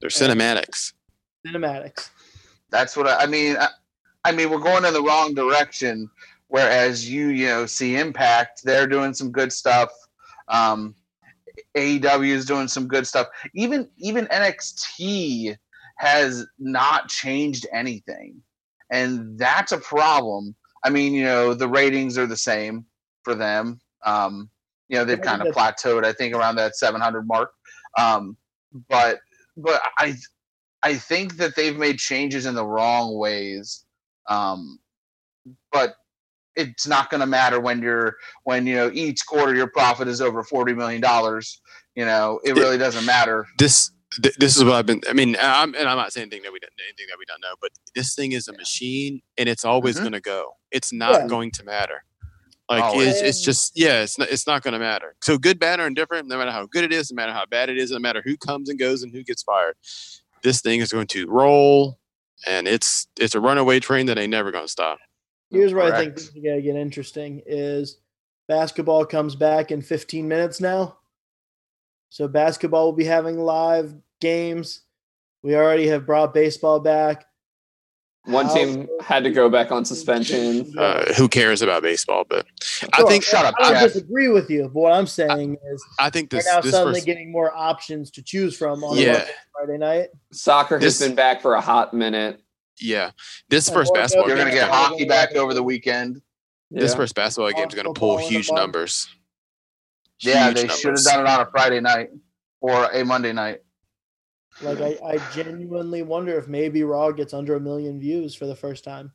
they're cinematics. Cinematics. That's what I, I mean. I, I mean, we're going in the wrong direction. Whereas you, you know, see Impact, they're doing some good stuff. Um, AEW is doing some good stuff. Even even NXT has not changed anything, and that's a problem. I mean, you know, the ratings are the same for them. Um, you know, they've kind of plateaued. I think around that 700 mark. Um, but but I I think that they've made changes in the wrong ways. Um, but it's not going to matter when you're when you know each quarter your profit is over 40 million dollars. You know, it really doesn't matter. This th- this is what I've been. I mean, I'm, and I'm not saying anything that we don't anything that we don't know, but this thing is a machine, and it's always Mhm. going to go. It's not Yeah. going to matter. Like it's, it's just yeah, it's not it's not going to matter. So good, bad, or indifferent, no matter how good it is, no matter how bad it is, no matter who comes and goes and who gets fired, this thing is going to roll, and it's it's a runaway train that ain't never going to stop. Here's where I think Correct. things are gonna get interesting: is basketball comes back in 15 minutes now. So basketball will be having live games. We already have brought baseball back. One How- team had to go back on suspension. Uh, who cares about baseball? But I think Shut up, I don't disagree with you, but what I'm saying is I think we're this now this suddenly first, getting more options to choose from on Yeah. Friday night. Soccer has This- been back for a hot minute. Yeah this Yeah, first basketball You're going to game get is gonna- hockey back over the weekend. this Yeah. first basketball game is going to pull Football in huge numbers. Yeah, Huge they should have done it on a Friday night or a Monday night. Like I, I genuinely wonder if maybe Raw gets under a million views for the first time.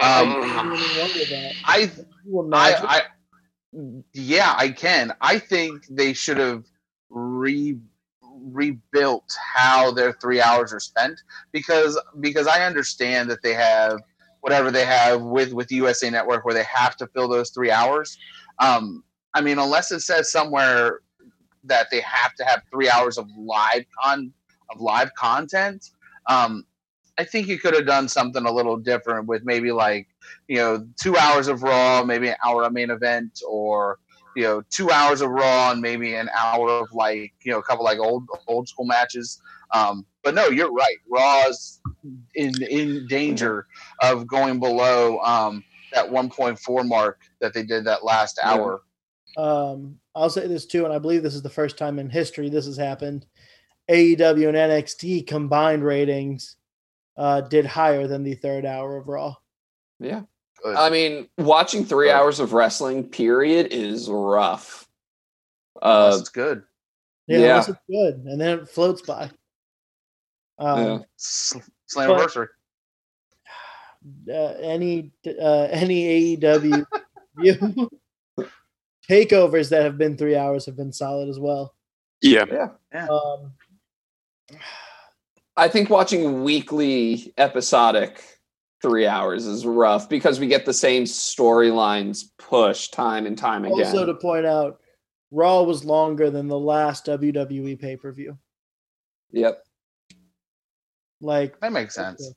I Um, genuinely wonder that. I Can you imagine? I, I, yeah, I can. I think they should have re rebuilt how their three hours are spent because because I understand that they have whatever they have with with USA Network where they have to fill those three hours. Um, I mean, unless it says somewhere that they have to have three hours of live con of live content. Um, I think you could have done something a little different with maybe like you know two hours of Raw, maybe an hour of main event, or you know two hours of Raw and maybe an hour of like you know a couple like old old school matches. Um, but no, you're right. Raw's in in danger of going below um, that 1.4 mark that they did that last Yeah. hour. Um, I'll say this too, and I believe this is the first time in history this has happened. AEW and NXT combined ratings uh, did higher than the third hour of Raw. Yeah. Good. I mean, watching three Good. hours of wrestling, period, is rough. Uh, it's good. Yeah, Yeah. it's good, and then it floats by. Um, yeah. Sl- Slammiversary. uh, any uh, any AEW view takeovers that have been three hours have been solid as well. Yeah, Um, I think watching weekly episodic three hours is rough because we get the same storylines pushed time and time again. also to point out, Raw was longer than the last WWE pay per view. yep. Like That makes sense.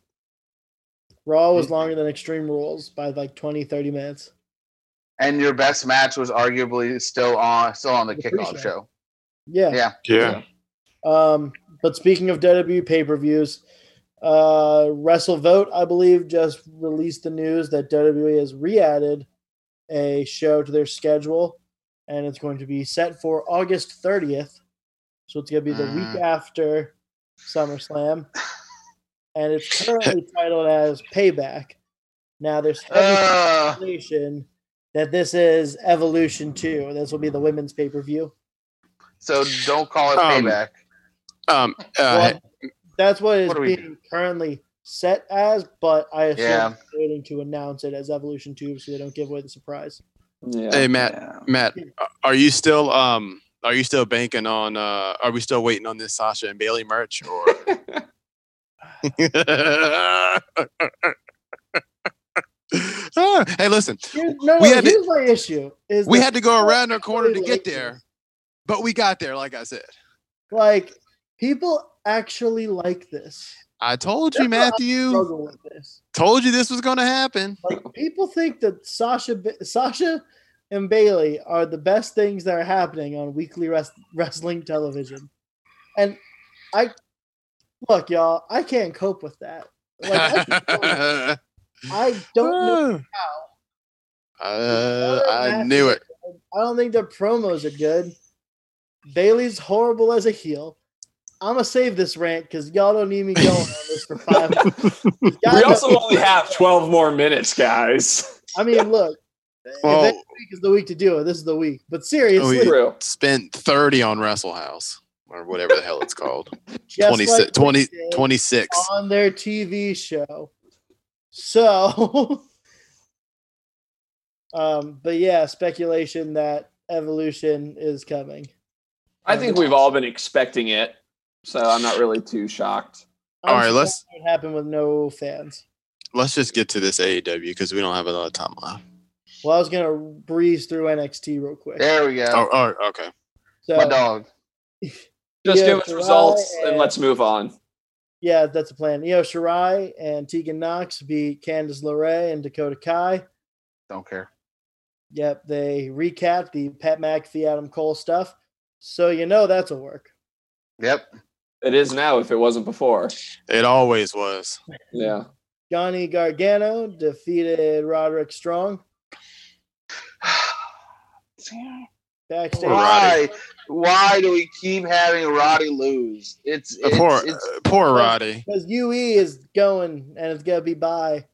Raw was longer than Extreme Rules by like 20, 30 minutes. And your best match was arguably still on still on the The kickoff pre-show. show. Yeah. Yeah. yeah. Um, but speaking of WWE pay per views, uh, WrestleVote, I believe, just released the news that WWE has re added a show to their schedule, and it's going to be set for August 30th. So it's going to be the week Mm. after SummerSlam. And it's currently titled as Payback. Now, there's heavy Uh, speculation that this is Evolution 2. This will be the women's pay per view. so don't call it Um, payback. Um, uh, Well, that's what is What do we being currently set as, but I assume Yeah. they're waiting to announce it as Evolution 2 so they don't give away the surprise. Yeah. hey Matt, Yeah. Matt, are you still um, are you still banking on? Uh, are we still waiting on this Sasha and Bayley merch or? Hey, listen, Here- no, We no, had to- here's my issue. Is we had to go around our corner to get there, but we got there. Like I said, Like, people actually like this. I told you, That's Matthew. Told you this was going to happen. Like people think that Sasha, Sasha, and Bayley are the best things that are happening on weekly res- wrestling television, and I look, y'all. I can't cope with that. Like I, don't- I don't know how. Uh, I knew it. I don't think their promos are good. Bayley's horrible as a heel. I'm gonna save this rant because y'all don't need me going on this for five. We Guys, also only have 12 more minutes, guys. I mean, look. Well- if this week is the week to do it, this is the week. But seriously, we- Spent 30 on Wrestle House or whatever the hell it's called. just 26, like 20, 26. on their TV show. So, um, but yeah, speculation that Evolution is coming. I think we've all been expecting it, so I'm not really too shocked. All right, let's- What happened with no fans. Let's just get to this AEW because we don't have a lot of time left. Well, I was gonna breeze through NXT real quick. There we go. Oh, oh okay. So, My dog. Just give us results and and- let's move on. Yeah, that's the plan. Io Shirai and Tegan Knox beat Candice LeRae and Dakota Kai. Don't care. Yep, they recap the Pat McAfee Adam Cole stuff. So you know that's a work. Yep. It is now if it wasn't before. It always was. Yeah. Johnny Gargano defeated Roderick Strong backstage. Why? Why do we keep having Roddy lose? It's, Uh, it's, poor, it's uh, poor Roddy. Because UE is going and it's gonna be by.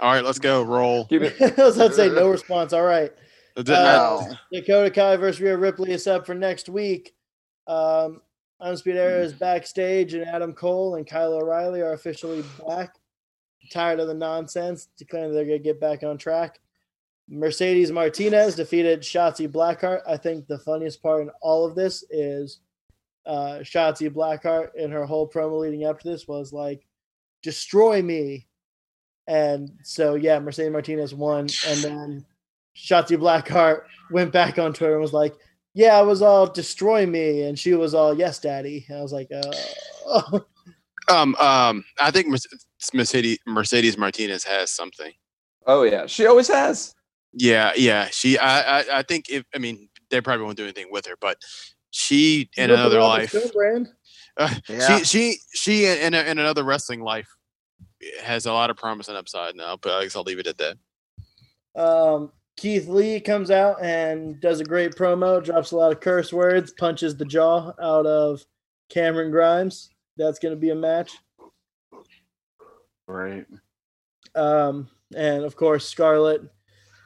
All right, let's go. Roll. Keep it. I was about to say no response. All right. Uh, no. Dakota Kai versus Rhea Ripley is up for next week. Um, Undisputed Era is backstage, and Adam Cole and Kyle O'Reilly are officially back. Tired of the nonsense, declaring they're going to get back on track. Mercedes Martinez defeated Shotzi Blackheart. I think the funniest part in all of this is uh, Shotzi Blackheart in her whole promo leading up to this was like, destroy me. And so, yeah, Mercedes Martinez won. And then Shotzi Blackheart went back on Twitter and was like, "Yeah, I was all destroy me," and she was all, "Yes, Daddy." And I was like, uh, Um, um, I think Mercedes Mercedes Martinez has something. Oh yeah, she always has. Yeah, yeah. She, I, I, I think if I mean they probably won't do anything with her, but she in Look another life, brand. uh, Yeah. she, she, she in, a, in another wrestling life has a lot of promise and upside now. But I guess I'll leave it at that. Um, Keith Lee comes out and does a great promo, drops a lot of curse words, punches the jaw out of Cameron Grimes. That's going to be a match. Right. Um, and of course, Scarlett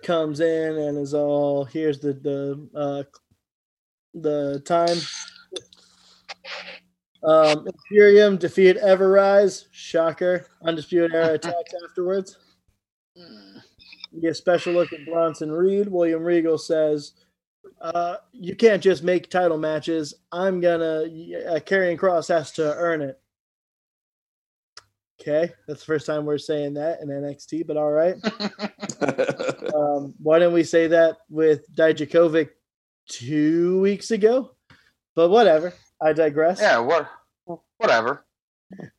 comes in and is all here's the the uh, the time. Um, Imperium defeat Ever-Rise. Shocker. Undisputed Era attacks afterwards. Get a special look at Bronson Reed. William Regal says, uh, "You can't just make title matches. I'm gonna. Uh, Karrion Kross has to earn it." Okay, that's the first time we're saying that in NXT, but all right. Um, why didn't we say that with Dijakovic two weeks ago? But whatever. I digress. Yeah. What? Whatever.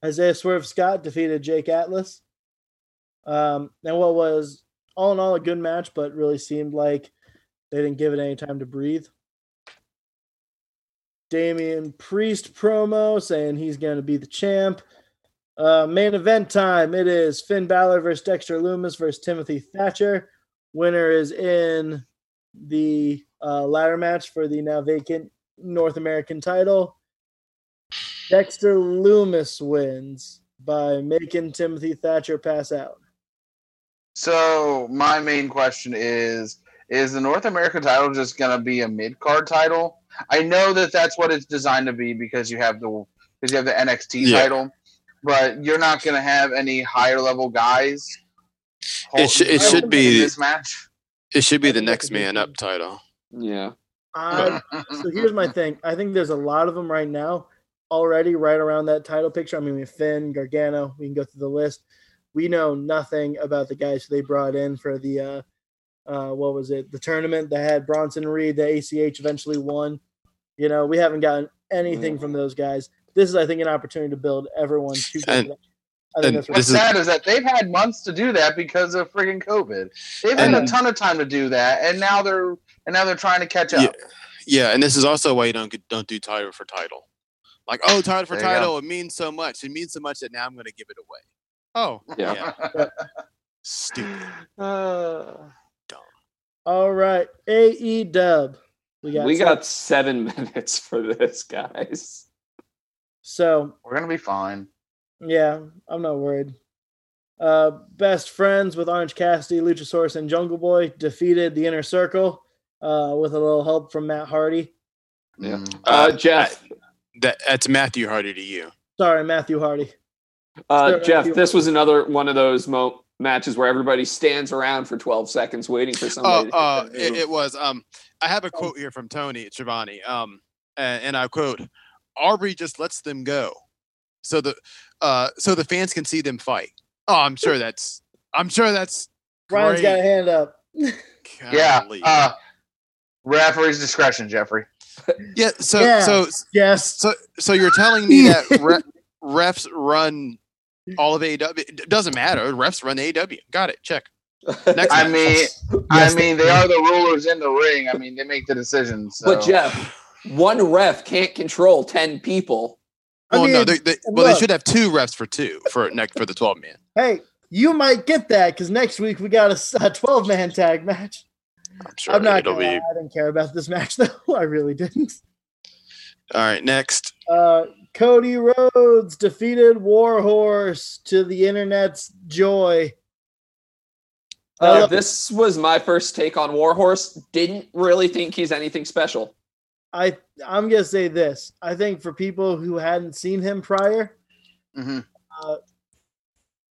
Isaiah Swerve Scott defeated Jake Atlas. Um, and what was all in all a good match, but really seemed like they didn't give it any time to breathe. Damian Priest promo saying he's going to be the champ. Uh, main event time. It is Finn Balor versus Dexter Lumis versus Timothy Thatcher. Winner is in the uh, ladder match for the now vacant North American title. Dexter Lumis wins by making Timothy Thatcher pass out. So my main question is: Is the North American title just going to be a mid card title? I know that that's what it's designed to be because you have the because you have the NXT Yeah. title, but you're not going to have any higher level guys. It sh- it should be- this match. It should be the next that's a good man up title. yeah. I, so here's my thing. I think there's a lot of them right now already right around that title picture. I mean, we have Finn, Gargano. We can go through the list. We know nothing about the guys who they brought in for the uh, uh, what was it? The tournament that had Bronson Reed, the ACH eventually won. You know, we haven't gotten anything from those guys. this is, I think, an opportunity to build everyone to And- I think and that's What's This is- sad is that they've had months to do that because of friggin' COVID. They've had a ton of time to do that, and now they're and now they're trying to catch up. Yeah. Yeah, and this is also why you don't get, don't do title for title. Like, oh, title for There title, it means so much. It means so much that now I'm going to give it away. Oh, Yeah. yeah. Stupid. Uh, all right. AE Dub. We got we some- got seven minutes for this, guys. so we're gonna be fine. yeah, I'm not worried. Uh, best friends with Orange Cassidy, Luchasaurus, and Jungle Boy defeated the Inner Circle uh, with a little help from Matt Hardy. Yeah. Uh, Jeff, That that's Matthew Hardy to you. Sorry, Matthew Hardy. Uh, Jeff, this was another one of those mo- matches where everybody stands around for 12 seconds waiting for Oh, somebody. to uh, it, it was. Um, I have a quote here from Tony Schiavone. Um, and, and I quote: "Aubrey just lets them go, so the uh, so the fans can see them fight." Oh, I'm sure that's. I'm sure that's. Ryan's got a hand up. Yeah. Uh, referee's discretion, Jeffrey. yeah. So Yeah. so yes. so so you're telling me that re- refs run all of AEW? It doesn't matter. Refs run AEW. Got it. Check. Next I match. mean, I mean, they are the rulers in the ring. I mean, they make the decisions. So. But Jeff, one ref can't control 10 people. I well, no, they, they, and well, they should have two refs for two for next for the 12 man. Hey, you might get that because next week we got a 12 man tag match. I'm sure I'm not it'll gonna be. I didn't care about this match though. I really didn't. All right, next. Uh, Cody Rhodes defeated Warhorse to the internet's joy. Uh, love- this was my first take on Warhorse. Didn't really think he's anything special. I I'm gonna say this. I think for people who hadn't seen him prior, Mhm.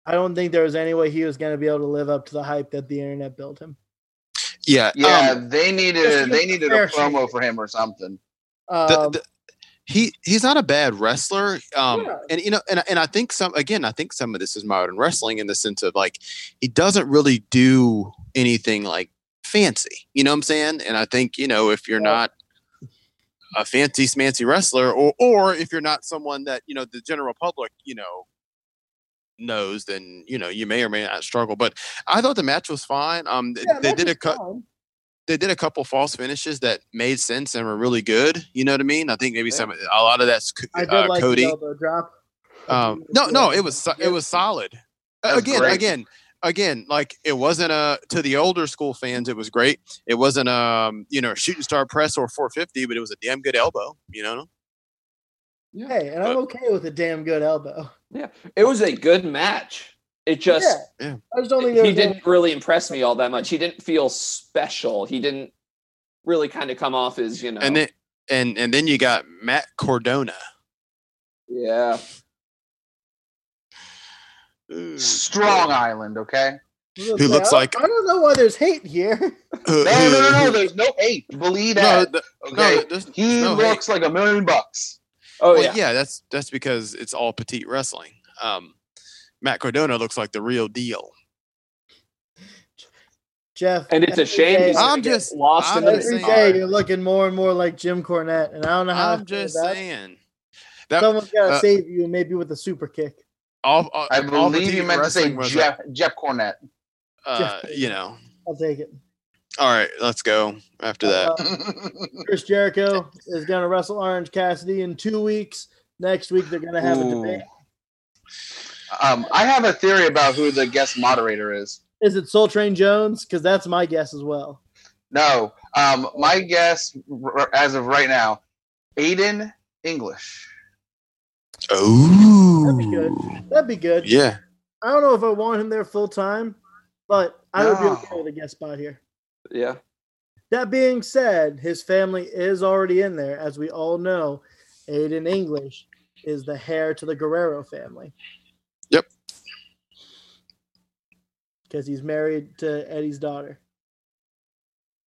I don't think there was any way he was gonna be able to live up to the hype that the internet built him. Yeah, yeah, um, they needed they needed a promo for him or something. the- Um, the- he he's not a bad wrestler. Um, Yeah. and you know, and and I think some again, I think some of this is modern wrestling in the sense of like he doesn't really do anything like fancy. You know what I'm saying? And I think you know if you're Yeah. not a fancy smancy wrestler, or or if you're not someone that you know the general public, you know knows then you know you may or may not struggle but i thought the match was fine um yeah, they match did a cut. They did a couple false finishes that made sense and were really good. You know what I mean? I think maybe Yeah. some a lot of that's Co- I did uh, like Cody. the elbow drop. Um, no, no, it was it was solid. Was again, great. again, again. Like it wasn't a to the older school fans. It was great. It wasn't um you know shooting star press or 450, but it was a damn good elbow. You know. Hey, and I'm okay with a damn good elbow. Yeah, it was a good match. It just yeah. yeah. I just don't think there he didn't really impress me all that much. He didn't feel special. He didn't really kind of come off as you know. And then and and then you got Matt Cardona. yeah, Strong boy. Island, okay? I Who say, looks I- like- I don't know why there's hate here. Who- No, no, who- no, no. There's no hate. Believe no, that. th- Okay. no, he there's no hate. looks like a million bucks. oh well, yeah. yeah. that's that's because it's all petite wrestling. Um, Matt Cardona looks like the real deal. Jeff. And it's a shame day- he's I'm just- lost I'm in the just Every saying- day you're looking more and more like Jim Cornette, and I don't know how. I I'm just about saying. That Someone's got to uh, save you, maybe with a super kick. all, all, I all believe you meant to say wrestling was, Jeff, Jeff Cornette. uh, you know. I'll take it. All right, let's go after that. Uh, Chris Jericho is going to wrestle Orange Cassidy in two weeks. Next week they're going to have a Ooh. debate. Um, I have a theory about who the guest moderator is. Is it Soul Train Jones? Because that's my guess as well. No, um, my guess r- as of right now, Aiden English. Oh, That'd be good. That'd be good. Yeah, I don't know if I want him there full time, but I would be No. okay with a guest spot here. yeah. That being said, his family is already in there. As we all know, Aiden English is the heir to the Guerrero family. Yep. Because he's married to Eddie's daughter.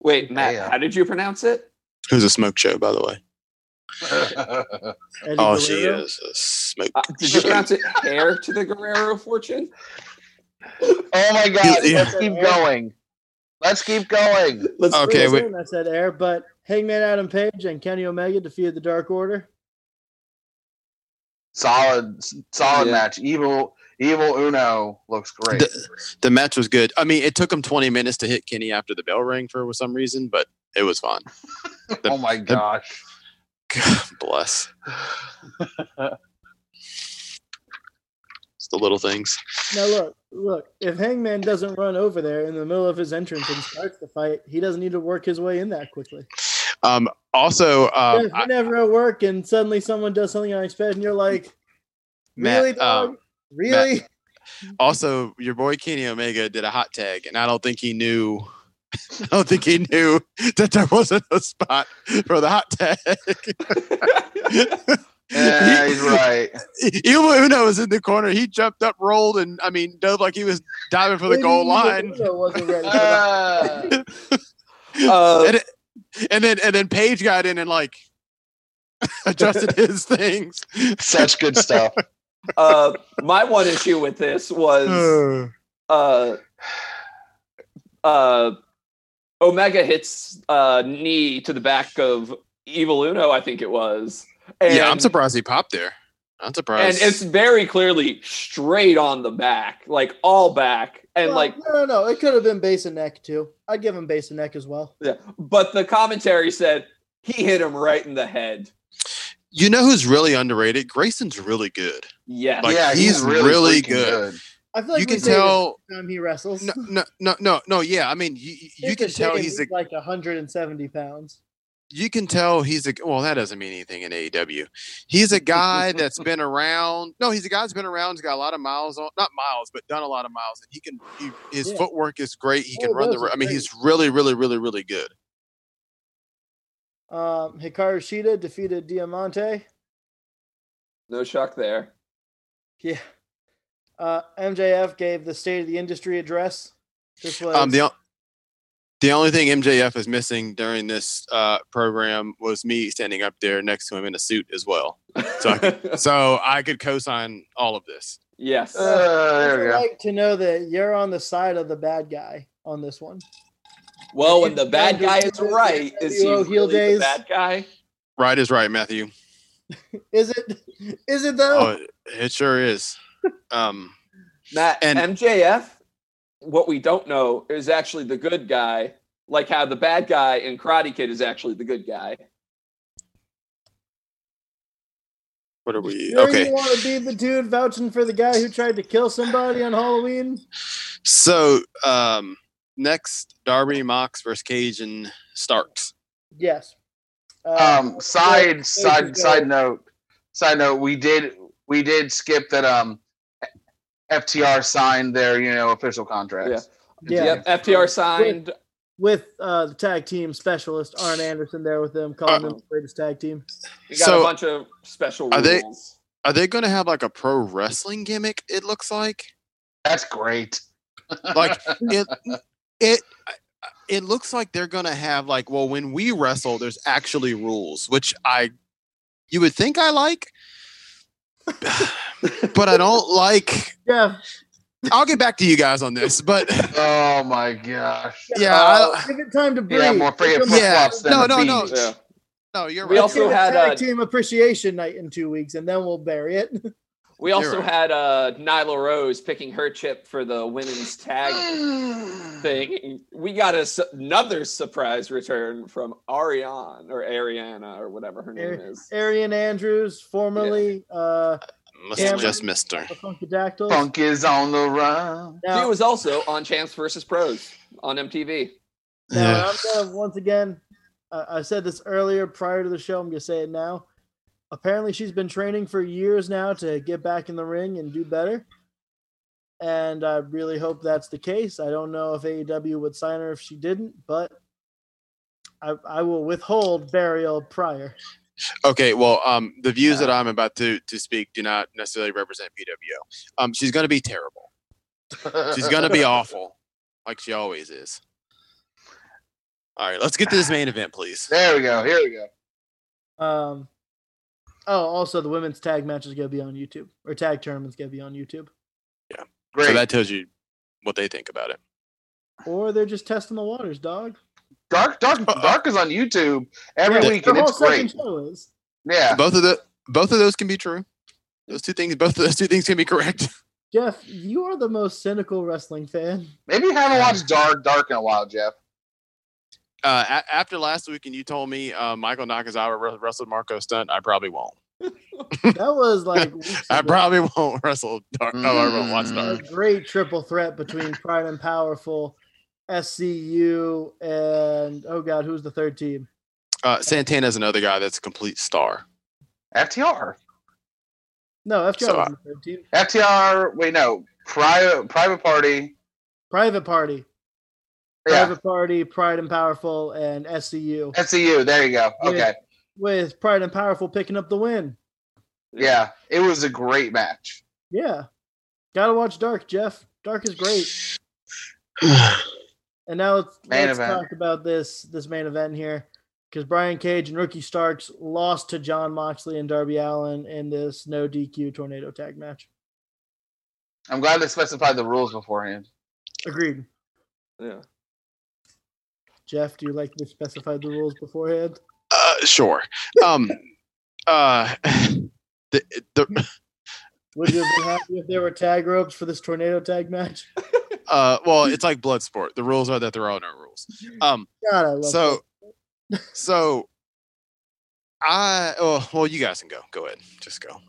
Wait, Matt, Yeah. how did you pronounce it? who's a smoke show, by the way. Eddie Oh, she is a smoke. Uh, did you pronounce it heir to the Guerrero fortune? oh my God! Yeah. Let's keep going. Let's keep going. Let's Okay, wait. Listen, I said air, but Hangman Adam Page and Kenny Omega defeated the Dark Order. solid, solid Yeah. match. Evil, evil Uno looks great. The, the match was good. I mean, it took him 20 minutes to hit Kenny after the bell rang for some reason, but it was fun. the- oh my gosh. God bless. It's the little things. Now look, look. If Hangman doesn't run over there in the middle of his entrance and starts the fight, he doesn't need to work his way in that quickly. Um, also, um, If you're never at work and suddenly someone does something unexpected, and you're like, Matt, "Really, dog? um, really?" also your boy Kenny Omega did a hot tag, and I don't think he knew. I don't think he knew that there wasn't a spot for the hot tag. Yeah, he's right. Evil Uno was in the corner. He jumped up, rolled, and I mean, dove like he was diving for the goal line. Uno wasn't ready for that. Uh, and, it- and then and then Page got in and like adjusted his things. such good stuff. Uh, my one issue with this was uh, uh, Omega hits uh, knee to the back of Evil Uno, I think it was. And, yeah, I'm surprised he popped there. I'm surprised. And it's very clearly straight on the back, like all back, and Well, like no, no, no. It could have been base and neck too. I'd give him base and neck as well. yeah. But the commentary said he hit him right in the head. You know who's really underrated? Grayson's really good. Yes. Like, yeah, he's really freaking good. I feel like you can tell. time he wrestles. No, no, no, no, no. Yeah, I mean, you, you can tell shame he's a like 170 pounds. you can tell he's a well that doesn't mean anything in AEW. He's a guy that's been around. No, he's a guy that's been around. He's got a lot of miles on, not miles, but done a lot of miles, and he can. He, his Yeah. footwork is great. He oh, can Oh, run the. those ro- are I mean, great. he's really, really, really, really good. Um, Hikaru Shida defeated Diamante. No shock there. Yeah. Uh, MJF gave the State of the Industry address. This was Um, the the only thing MJF is missing during this uh, program was me standing up there next to him in a suit as well. So I could, so I could co-sign all of this. yes. Uh, there we I'd go. like to know that you're on the side of the bad guy on this one. Well, when the bad guy is right, is he NWO heel really days? the bad guy? Right is right, Matthew. Is it? Is it though? Oh, it sure is. Um, Matt And- MJF, what we don't know is actually the good guy, like how the bad guy in Karate Kid is actually the good guy. what are we? Sure Okay. You want to be the dude vouching for the guy who tried to kill somebody on Halloween? So um, next, Darby Mox versus Cage and Starks. Yes. Uh, Um, side yeah, side side note. Side note. We did we did skip that. Um, FTR signed their you know official contracts. Yeah. Yep, FTR signed. with uh, the tag team specialist Arn Anderson there with them, calling them the greatest tag team. We got So, a bunch of special are they- rules. Are they going to have like a pro wrestling gimmick? It looks like. That's great. Like it. It. It looks like they're going to have like well when we wrestle there's actually rules which I you would think I like but I don't like Yeah, I'll get back to you guys on this but oh my gosh. yeah Uh, I, give it time to breathe. Yeah, more friggin' Give flip Yeah. flops than No, no, no. beach. Yeah. no you're We right also Give it had, tag uh, team appreciation night in two weeks, and then we'll bury it. We You're also right. had uh, Nyla Rose picking her chip for the women's tag thing. We got a su- another surprise return from Ariane or Ariana or whatever her name Ari- is. Ariane Andrews, formerly uh, must have Cameron. just missed her the Funkadactyls. Funk is on the run. She was also on Champs versus Pros on MTV. now Yeah. I'm gonna once again. Uh, I said this earlier prior to the show. I'm gonna say it now. Apparently, she's been training for years now to get back in the ring and do better. And I really hope that's the case. I don't know if AEW would sign her if she didn't, but I, I will withhold burial prior. Okay, well, um, the views that I'm about to to speak do not necessarily represent PWO. Um, she's going to be terrible. She's going to be awful, like she always is. All right, let's get to this main event, please. There we go. Here we go. Um, oh, also the women's tag match is gonna be on YouTube, or tag tournament's gonna be on YouTube, Yeah, Great. So that tells you what they think about it. or they're just testing the waters, dog. Dark, Dark, Dark is on YouTube every Yeah, week, their and whole it's second great. show is. Yeah, Both of the both of those can be true. Those two things, both of those two things can be correct. Jeff, you are the most cynical wrestling fan. Maybe you haven't watched Dark Dark in a while, Jeff. Uh, a- after last week, and you told me uh, Michael Nakazawa wrestled Marko Stunt, I probably won't. That was like I probably won't wrestle Dark. Oh, I won't watch a Dark. great triple threat between Pride and Powerful, SCU, and oh god, who's the third team? Uh, Santana's another guy that's a complete star. FTR. No, FTR So, was the third team. FTR. Wait, no. Private Private Party. Private Party, Yeah. Private Party, Pride and Powerful, and SCU. SCU. There you go. Yeah. Okay. With Pride and Powerful picking up the win. Yeah. It was a great match. Yeah, gotta watch Dark, Jeff. Dark is great. And now let's, Main let's event. talk about this this main event here, because Brian Cage and Ricky Starks lost to Jon Moxley and Darby Allin in this no DQ tornado tag match. I'm glad they specified the rules beforehand. Agreed. Yeah. Jeff, do you like to specify the rules beforehand? Uh, sure. Um, uh, the, the, Would you have been happy if there were tag ropes for this tornado tag match? uh, well, it's like blood sport. The rules are that there are no rules. Um, God, I love so, so I, oh, well, you guys can go. Go ahead. Just go.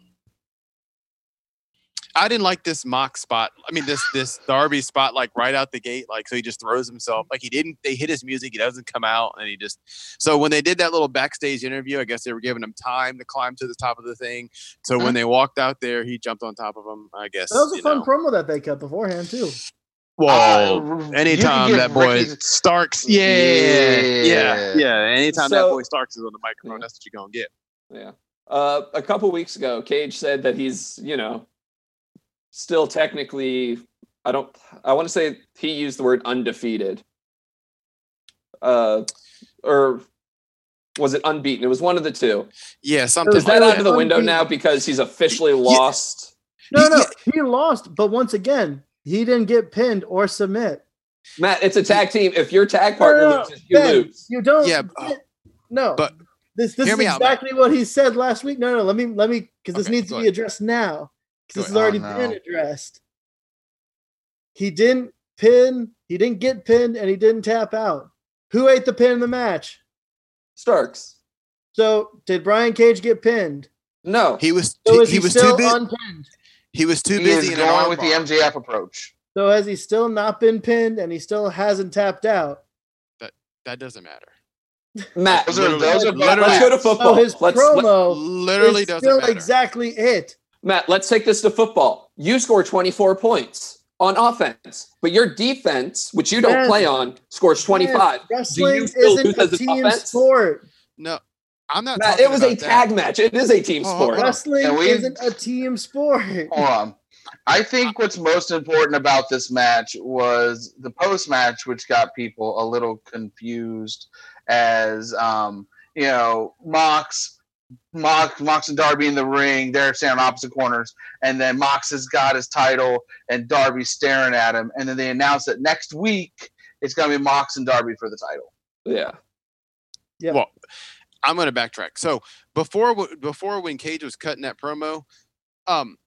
I didn't like this mock spot. I mean, this this Darby spot, like right out the gate, like so he just throws himself. Like he didn't. They hit his music. He doesn't come out, and he just. So when they did that little backstage interview, I guess they were giving him time to climb to the top of the thing. So when they walked out there, he jumped on top of him. I guess that was a you fun know. promo that they cut beforehand too. Well, Uh, anytime that boy Ricky- Starks, yeah, yeah, Yeah. yeah. Anytime that boy Starks is on the microphone, Yeah. that's what you're gonna get. Yeah. Uh, a couple weeks ago, Cage said that he's, you know, still technically, I don't, I want to say he used the word undefeated. Uh, or was it unbeaten? It was one of the two. Yeah, something. Is that like out of the window now because he's officially lost? No, no, Yeah. he lost, but once again, he didn't get pinned or submit. Matt, it's a tag team. If your tag partner No, no, loses, you Ben, lose. You don't. Yeah, get- no. but this this is me out, exactly what he said last week. No, no. Let me let me because this Okay, needs to be ahead. addressed now because this has already Oh, been addressed. He didn't pin. He didn't get pinned, and he didn't tap out. Who ate the pin in the match? Starks. So did Brian Cage get pinned? No. he was So he, is he, he was still too busy. unpinned? he was too He busy is going arm with the bar. MJF approach. So has he still not been pinned, and he still hasn't tapped out? That that doesn't matter. Matt, Those are Literally- those are let's go to So football. his let's, promo Literally is doesn't still matter. exactly it. Matt, let's take this to football. You score 24 points on offense, but your defense, which you don't Yes. play on, scores 25. Wrestling still isn't a team offense? sport. No, I'm not. Matt, it was a that. tag match. It is a team Oh, sport. Wrestling we- isn't a team sport. Hold on. I think what's most important about this match was the post match, which got people a little confused as um, you know, Mox, Mox, Mox and Darby in the ring, they're standing on opposite corners, and then Mox has got his title and Darby's staring at him, and then they announce that next week it's gonna be Mox and Darby for the title. Yeah. Yeah. Well, I'm going to backtrack. So before before when Cage was cutting that promo, um,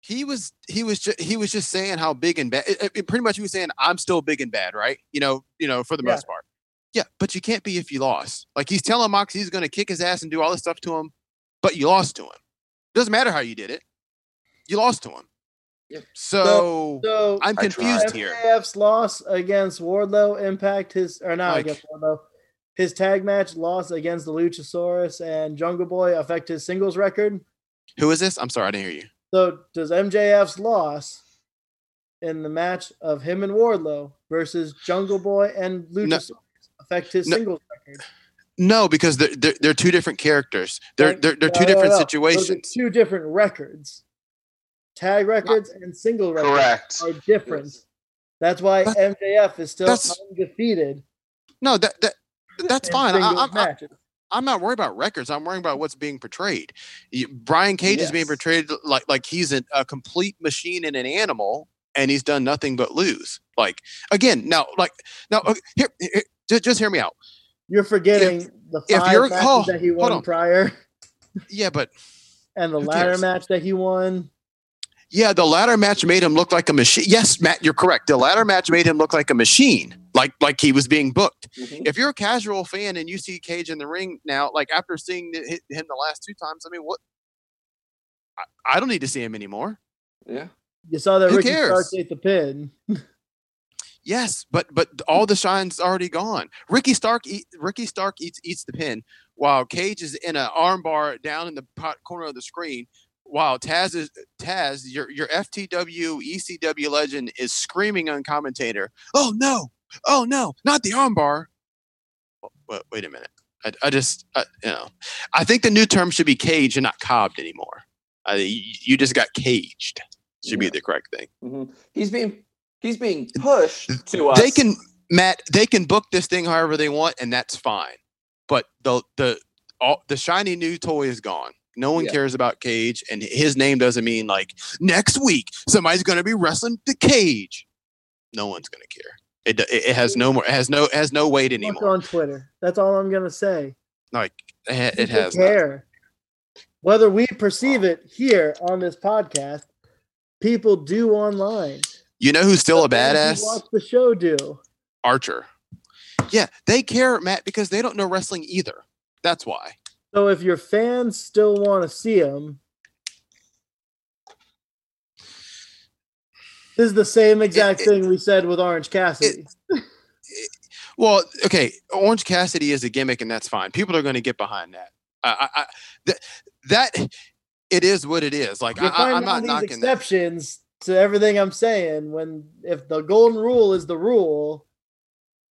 he was he was just he was just saying how big and bad. It, it- pretty much he was saying I'm still big and bad, right? You know, you know, for the Yeah. most part. Yeah, but you can't be if you lost. Like he's telling Mox he's going to kick his ass and do all this stuff to him, but you lost to him. Doesn't matter how you did it. You lost to him. Yep. So, So I'm confused here. MJF's loss against Wardlow impact his or not Like- against Wardlow. His tag match loss against the Luchasaurus and Jungle Boy affect his singles record. Who is this? I'm sorry, I didn't hear you. So does MJF's loss in the match of him and Wardlow versus Jungle Boy and Luchasaurus affect his No. singles record? No, because they're they're, they're two different characters. They're Right? they're, they're two no, different no. Those are situations. two different records. Tag records and single records Correct. are different. That's why That- MJF is still undefeated. No, that that that's fine. I, I'm, I, I'm not worried about records. I'm worrying about what's being portrayed. You- Brian Cage is being portrayed like like he's an, a complete machine and an animal, and he's done nothing but lose. Like again, now, like now, okay, here, here just, just hear me out. You're forgetting the if five you're- matches oh, that he won prior. Yeah, but and the Who ladder cares? match that he won. Yeah, the ladder match made him look like a machine. Yes, Matt, you're correct. The ladder match made him look like a machine, like like he was being booked. Mhm. If you're a casual fan and you see Cage in the ring now, like after seeing him the last two times, I mean, what? I, I don't need to see him anymore. Yeah. You saw that Who Ricky cares? Starks ate the pin. Yes, but but all the shine's already gone. Ricky Stark eat, Ricky Stark eats eats the pin while Cage is in an armbar down in the pot corner of the screen. While Taz is Taz, your your FTW ECW legend is screaming on commentator. Oh no! Oh no! Not the armbar. Wait, wait a minute. I, I just I, you know I think the new term should be caged and not cobbed anymore. Uh, you, you just got caged. Should be the correct thing. Mhm. He's being he's being pushed to us. they can Matt, they can book this thing however they want, and that's fine. But the the all the shiny new toy is gone. No one Yeah. cares about Cage, and his name doesn't mean like next week somebody's going to be wrestling the Cage. No one's going to care. It, do- it it has no more. It has no it has no weight Look anymore. on Twitter. That's all I'm gonna say. Like it, it has. none. care. Whether we perceive it here on this podcast, people do online. You know who's still a badass? Watch the show do. Archer. Yeah, they care, Matt, because they don't know wrestling either. That's why. So if your fans still want to see him, this is the same exact it- thing we said with Orange Cassidy. Well, okay, Orange Cassidy is a gimmick, and that's fine. People are going to get behind that. I, I, I that, that it is what it is. Like I, I'm not knocking that. To everything I'm saying. When if the golden rule is the rule,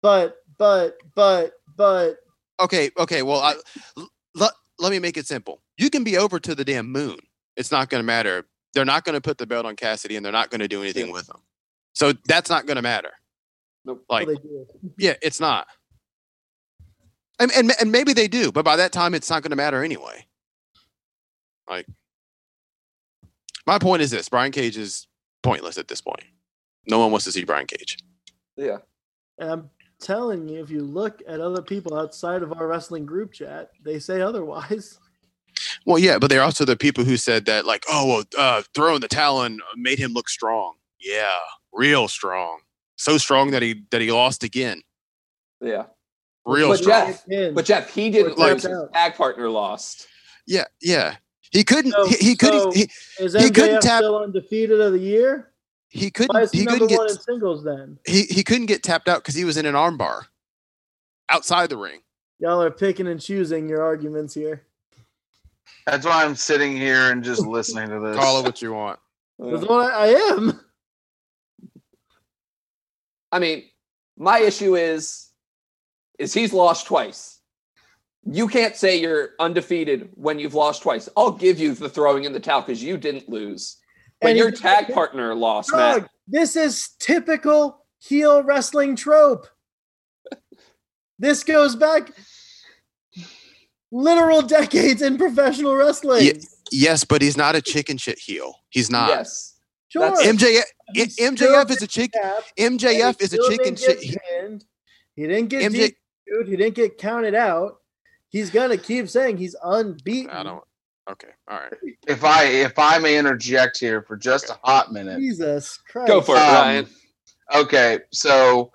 but but but but Okay, okay. Well, I, l- let let me make it simple. You can be over to the damn moon. It's not going to matter. They're not going to put the belt on Cassidy, and they're not going to do anything Yeah. with him. So that's not going to matter. Nope. Like, well, yeah, it's not. And, and and maybe they do, but by that time, it's not going to matter anyway. Like, my point is this: Brian Cage is pointless at this point. No one wants to see Brian Cage. Yeah. And I'm telling you, if you look at other people outside of our wrestling group chat, they say otherwise. Well, yeah, but they're also the people who said that, like, oh, well, uh, throwing the talon made him look strong. Yeah, real strong. So strong that he that he lost again. Yeah. Real But strong. Jeff- But Jeff, he didn't Like- His tag partner lost. Yeah, yeah. He couldn't. So- he, he couldn't. so- he, is he couldn't MJF tap- still undefeated of the year? he couldn't. is he, He couldn't one get. in singles then? He he couldn't get tapped out because he was in an armbar outside the ring. Y'all are picking and choosing your arguments here. That's why I'm sitting here and just listening to this. Call it what you want. That's what I, I am. I mean, my issue is is he's lost twice. You can't say you're undefeated when you've lost twice. I'll give you the throwing in the towel because you didn't lose. When And your he- tag partner lost, Dog, Matt. this is typical heel wrestling trope. this goes back literal decades in professional wrestling. Yeah. Yes, but he's not a chicken shit heel. He's not. Yes. sure. MJF. MJF is a chick. tapped, and he MJF is a chicken shit. he- didn't get MJ. DQ'd. He didn't get counted out. He's gonna keep saying he's unbeaten. I don't. Okay. All right. If I if I may interject here for just a hot minute. Jesus Christ. Go for it, Um, Ryan. Okay, so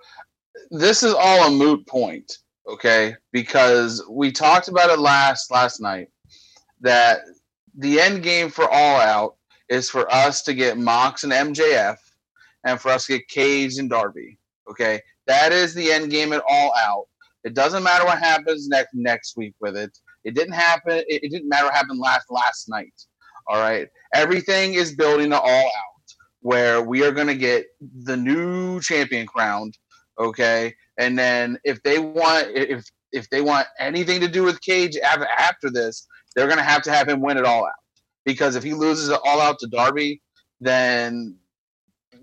this is all a moot point, okay? Because we talked about it last last night that the end game for All Out is for us to get Mox and MJF, and for us to get Cage and Darby. Okay, that is the end game at All Out. It doesn't matter what happens next next week with it. It didn't happen. It, it didn't matter what happened last last night. All right, everything is building to All Out where we are going to get the new champion crowned okay and then if they want if if they want anything to do with cage after, this they're going to have to have him win it all out because if he loses it all out to darby then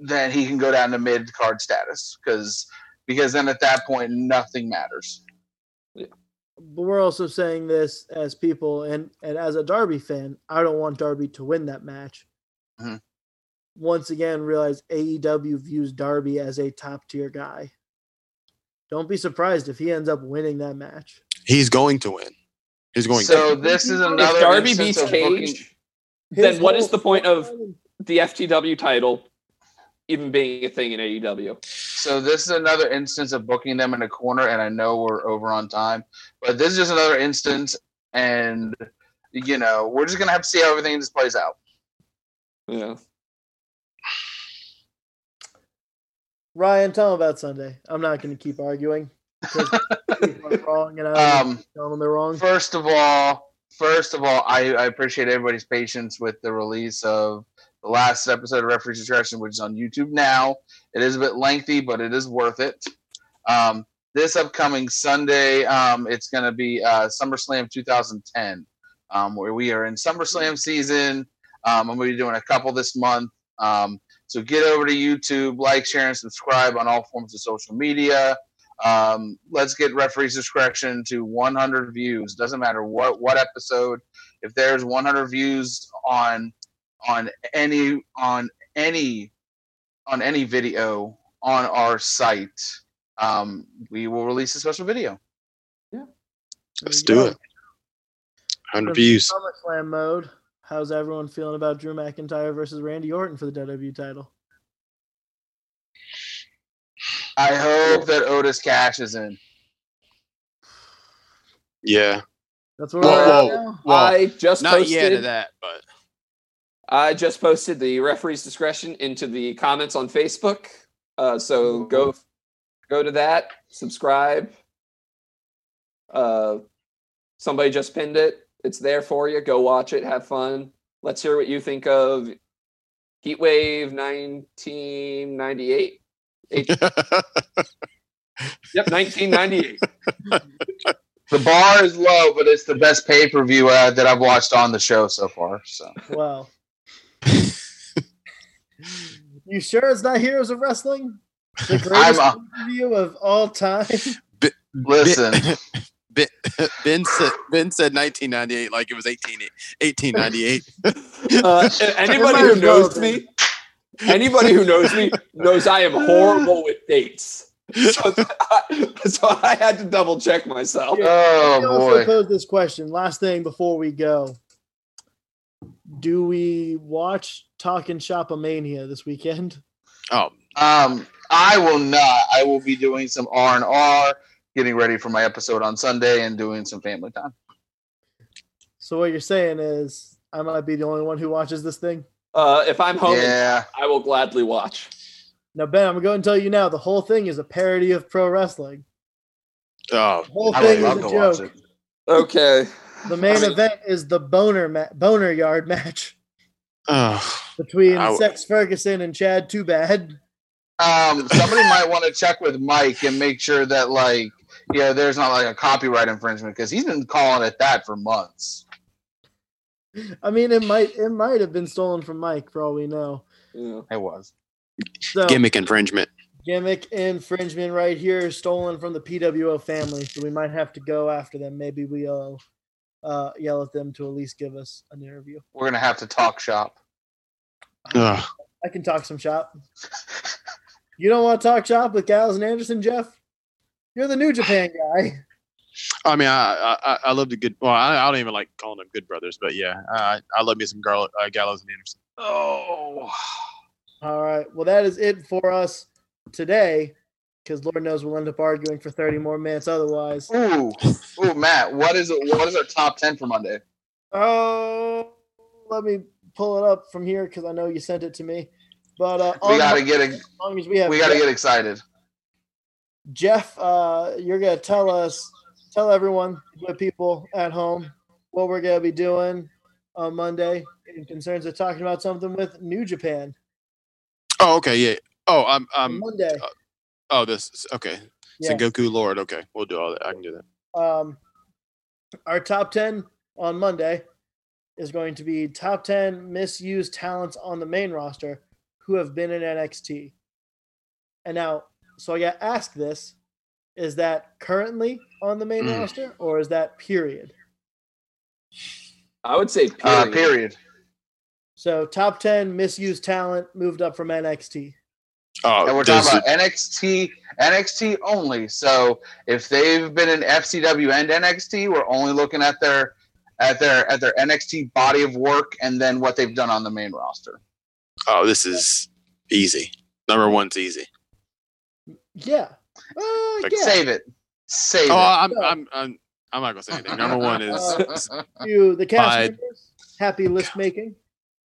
then he can go down to mid card status because because then at that point nothing matters but we're also saying this as people and and as a Darby fan, I don't want Darby to win that match. Mhm. Once again, realize AEW views Darby as a top tier guy. Don't be surprised if he ends up winning that match. He's going to win. He's going to win. so to. this is If another Darby beats of booking- Cage, then what is the point of the FTW title even being a thing in AEW? So this is another instance of booking them in a corner, and I know we're over on time, but this is just another instance, and you know we're just gonna have to see how everything just plays out. Yeah. Ryan, tell them about Sunday. I'm not going to keep arguing. because people are wrong, and I'm Um, telling them they're wrong. First of all, first of all, I, I appreciate everybody's patience with the release of the last episode of Referee's Discretion, which is on YouTube now. It is a bit lengthy, but it is worth it. Um, this upcoming Sunday, um, it's going to be uh, SummerSlam 2010, um, where we are in SummerSlam season. Um, I'm going to be doing a couple this month. Um, so get over to YouTube, like, share, and subscribe on all forms of social media. Um, let's get referees discretion to 100 views. Doesn't matter what what episode. If there's 100 views on on any on any on any video on our site, um, we will release a special video. Yeah, let's do go. it. 100 From views. SummerSlam mode. How's everyone feeling about Drew McIntyre versus Randy Orton for the WWE title? I hope that Otis cashes in. Yeah. That's where Whoa, we're at whoa. now. Well, I just Not posted. yet of that, but I just posted the referee's discretion into the comments on Facebook. Uh, so go go to that, subscribe. Uh, somebody just pinned it. It's there for you. Go watch it. Have fun. Let's hear what you think of Heatwave 1998. Yep, 1998. The bar is low, but it's the best pay per view uh, that I've watched on the show so far. So Wow. you sure it's not Heroes of Wrestling? The greatest I'm, uh, review of all time. listen. Ben, ben said Ben said 1998 like it was 18, 1898. Uh, anybody who knows me, anybody who knows me knows I am horrible with dates. So, so I had to double check myself. Yeah. Oh boy. pose this question. Last thing before we go. Do we watch Talk'n Shop-A-Mania this weekend? Oh, Um, I will not. I will be doing some R and R, getting ready for my episode on Sunday, and doing some family time. So what you're saying is I might be the only one who watches this thing? Uh, if I'm home, Yeah. I will gladly watch. Now, Ben, I'm going to tell you now, the whole thing is a parody of pro wrestling. oh, The whole I thing is a joke. Okay. The main I mean- event is the boner ma- boner yard match oh. between I w- Sex Ferguson and Chad Too Bad. Um, somebody might want to check with Mike and make sure that like, yeah, there's not like a copyright infringement because he's been calling it that for months. I mean, it might it might have been stolen from Mike for all we know. Yeah. It was. So gimmick infringement. gimmick infringement right here, stolen from the PWO family. So we might have to go after them. Maybe we'll uh, yell at them to at least give us an interview. We're gonna have to talk shop. Ugh. I can talk some shop. You don't want to talk shop with Gallows and Anderson, Jeff? You're the New Japan guy. I mean, I, I I love the good. Well, I, I don't even like calling them good brothers, but yeah, I I love me some Garl, uh, Gallows and Anderson. Oh. All right. Well, that is it for us today, because Lord knows we'll end up arguing for 30 more minutes otherwise. Ooh. Ooh, Matt. What is it? What is our top ten for Monday? Oh, let me pull it up from here because I know you sent it to me. But uh, We gotta Mon- get as long as we have we gotta Jeff, get excited. Jeff, uh, you're gonna tell us, tell everyone, the people at home, what we're gonna be doing on Monday in concerns of talking about something with New Japan Oh, okay, yeah. Oh, I'm I'm. Monday. Oh, this okay. Yeah. Sengoku Lord. Okay, we'll do all that. I can do that. um, our top 10 on Monday is going to be top 10 misused talents on the main roster who have been in NXT. And now, so I got asked this is that currently on the main Mm. roster or is that period? I would say period. Uh, period. So, top 10 misused talent moved up from NXT. Oh, And we're talking about NXT, NXT only. So if they've been in FCW and NXT, we're only looking at their at their at their NXT body of work and then what they've done on the main roster. Oh, this is easy. Number one's easy. Yeah. Uh, Like, yeah. Save it. Save Oh, it. I'm I'm I'm I'm not gonna say anything. Number one is, is You, the cast Bye. members, happy list making.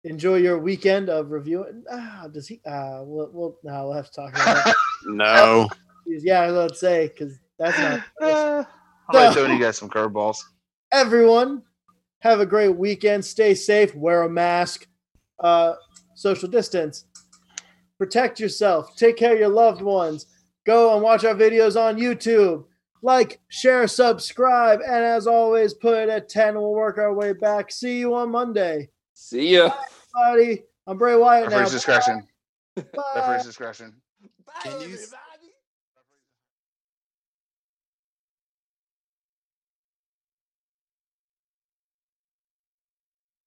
Enjoy your weekend of reviewing. Ah, does he? Uh, we'll, we'll, no, we'll have to talk about that. no. yeah, let's say because that's not. Uh, I'm gonna you guys some curveballs. Everyone, have a great weekend. Stay safe. Wear a mask. Uh, social distance. Protect yourself. Take care of your loved ones. Go and watch our videos on YouTube. Like, share, subscribe, and as always, put it at 10 and we'll work our way back. See you on Monday. See ya. Buddy, I'm Bray Wyatt now. Referee's discretion. Bye. Referee's discretion. Can you- Bye.